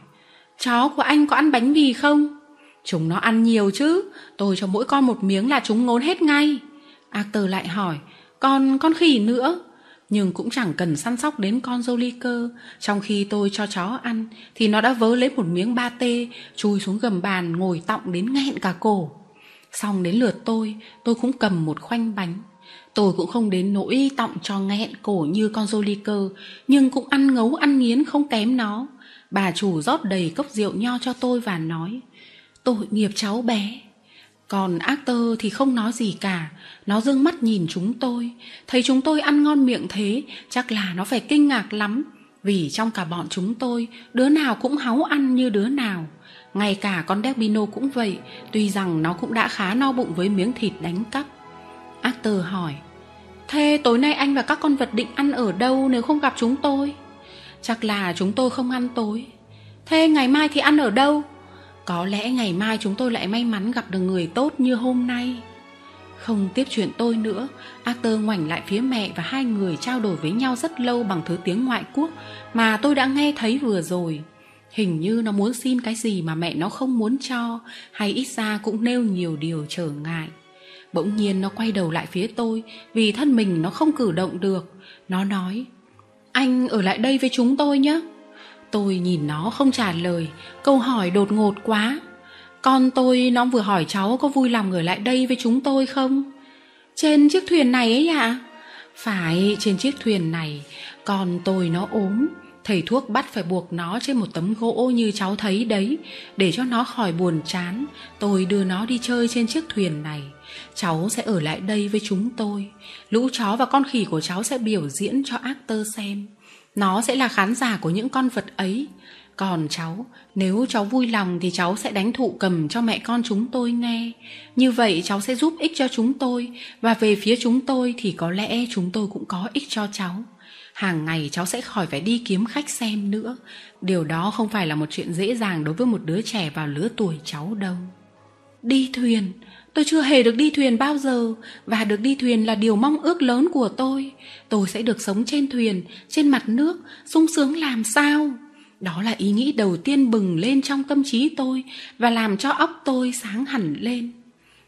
chó của anh có ăn bánh mì không? Chúng nó ăn nhiều chứ, tôi cho mỗi con một miếng là chúng ngốn hết ngay. Arthur lại hỏi, còn con khỉ nữa? Nhưng cũng chẳng cần săn sóc đến con dâu cơ Trong khi tôi cho chó ăn Thì nó đã vớ lấy một miếng ba tê Chui xuống gầm bàn ngồi tọng đến nghẹn cả cổ Xong đến lượt tôi Tôi cũng cầm một khoanh bánh. Tôi cũng không đến nỗi tọng cho nghẹn cổ như con dô ly cơ, Nhưng cũng ăn ngấu, ăn nghiến không kém nó. Bà chủ rót đầy cốc rượu nho cho tôi và nói, Tội nghiệp cháu bé. Còn ác tơ thì không nói gì cả, Nó dương mắt nhìn chúng tôi. Thấy chúng tôi ăn ngon miệng thế, Chắc là nó phải kinh ngạc lắm, Vì trong cả bọn chúng tôi, Đứa nào cũng háu ăn như đứa nào. Ngay cả con Derbino cũng vậy, Tuy rằng nó cũng đã khá no bụng với miếng thịt đánh cắp Arthur hỏi, Thế tối nay anh và các con vật định ăn ở đâu nếu không gặp chúng tôi? Chắc là chúng tôi không ăn tối Thế ngày mai thì ăn ở đâu? Có lẽ ngày mai chúng tôi lại may mắn gặp được người tốt như hôm nay Không tiếp chuyện tôi nữa, Arthur ngoảnh lại phía mẹ và hai người trao đổi với nhau rất lâu bằng thứ tiếng ngoại quốc Mà tôi đã nghe thấy vừa rồi Hình như nó muốn xin cái gì mà mẹ nó không muốn cho, Hay ít ra cũng nêu nhiều điều trở ngại. Bỗng nhiên nó quay đầu lại phía tôi, Vì thân mình nó không cử động được. Nó nói, Anh ở lại đây với chúng tôi nhé. Tôi nhìn nó không trả lời, Câu hỏi đột ngột quá. Con tôi, nó vừa hỏi cháu có vui lòng ở lại đây với chúng tôi không? Trên chiếc thuyền này ấy ạ. À? Phải, trên chiếc thuyền này. Con tôi nó ốm. Thầy thuốc bắt phải buộc nó trên một tấm gỗ như cháu thấy đấy, Để cho nó khỏi buồn chán. Tôi đưa nó đi chơi trên chiếc thuyền này. Cháu sẽ ở lại đây với chúng tôi. Lũ chó và con khỉ của cháu sẽ biểu diễn cho actor xem. Nó sẽ là khán giả của những con vật ấy. Còn cháu, nếu cháu vui lòng thì cháu sẽ đánh thụ cầm cho mẹ con chúng tôi nghe. Như vậy cháu sẽ giúp ích cho chúng tôi. Và về phía chúng tôi thì có lẽ chúng tôi cũng có ích cho cháu hàng ngày cháu sẽ khỏi phải đi kiếm khách xem nữa điều đó không phải là một chuyện dễ dàng đối với một đứa trẻ vào lứa tuổi cháu đâu đi thuyền Tôi chưa hề được đi thuyền bao giờ và được đi thuyền là điều mong ước lớn của tôi. Tôi sẽ được sống trên thuyền, trên mặt nước, sung sướng làm sao? Đó là ý nghĩ đầu tiên bừng lên trong tâm trí tôi và làm cho óc tôi sáng hẳn lên.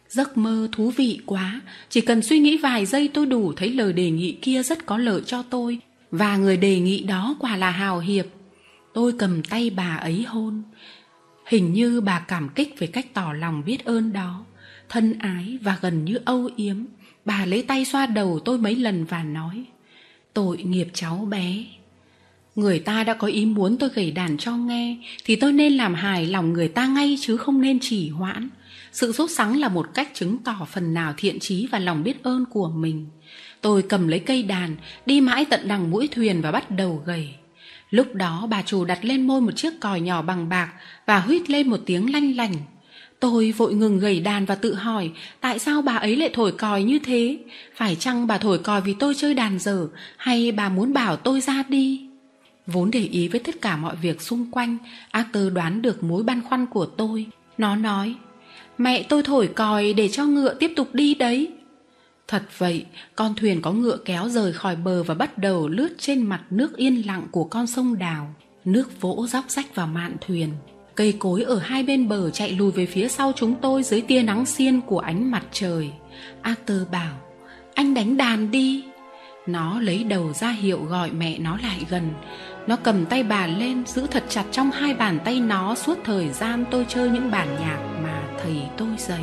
Giấc mơ thú vị quá, chỉ cần suy nghĩ vài giây tôi đủ thấy lời đề nghị kia rất có lợi cho tôi và người đề nghị đó quả là hào hiệp. Tôi cầm tay bà ấy hôn. Hình như bà cảm kích về cách tỏ lòng biết ơn đó, thân ái và gần như âu yếm. Bà lấy tay xoa đầu tôi mấy lần và nói Tội nghiệp cháu bé Người ta đã có ý muốn tôi gầy đàn cho nghe Thì tôi nên làm hài lòng người ta ngay chứ không nên chỉ hoãn Sự sốt sắng là một cách chứng tỏ phần nào thiện trí và lòng biết ơn của mình Tôi cầm lấy cây đàn Đi mãi tận đằng mũi thuyền và bắt đầu gầy Lúc đó bà chủ đặt lên môi một chiếc còi nhỏ bằng bạc Và huýt lên một tiếng lanh lành Tôi vội ngừng gầy đàn và tự hỏi tại sao bà ấy lại thổi còi như thế? Phải chăng bà thổi còi vì tôi chơi đàn dở hay bà muốn bảo tôi ra đi? Vốn để ý với tất cả mọi việc xung quanh, Arthur đoán được mối băn khoăn của tôi. Nó nói, mẹ tôi thổi còi để cho ngựa tiếp tục đi đấy. Thật vậy, con thuyền có ngựa kéo rời khỏi bờ và bắt đầu lướt trên mặt nước yên lặng của con sông đào. Nước vỗ róc rách vào mạn thuyền. Cây cối ở hai bên bờ chạy lùi về phía sau chúng tôi dưới tia nắng xiên của ánh mặt trời. Arthur bảo, anh đánh đàn đi. Nó lấy đầu ra hiệu gọi mẹ nó lại gần. Nó cầm tay bà lên giữ thật chặt trong hai bàn tay nó suốt thời gian tôi chơi những bản nhạc mà thầy tôi dạy.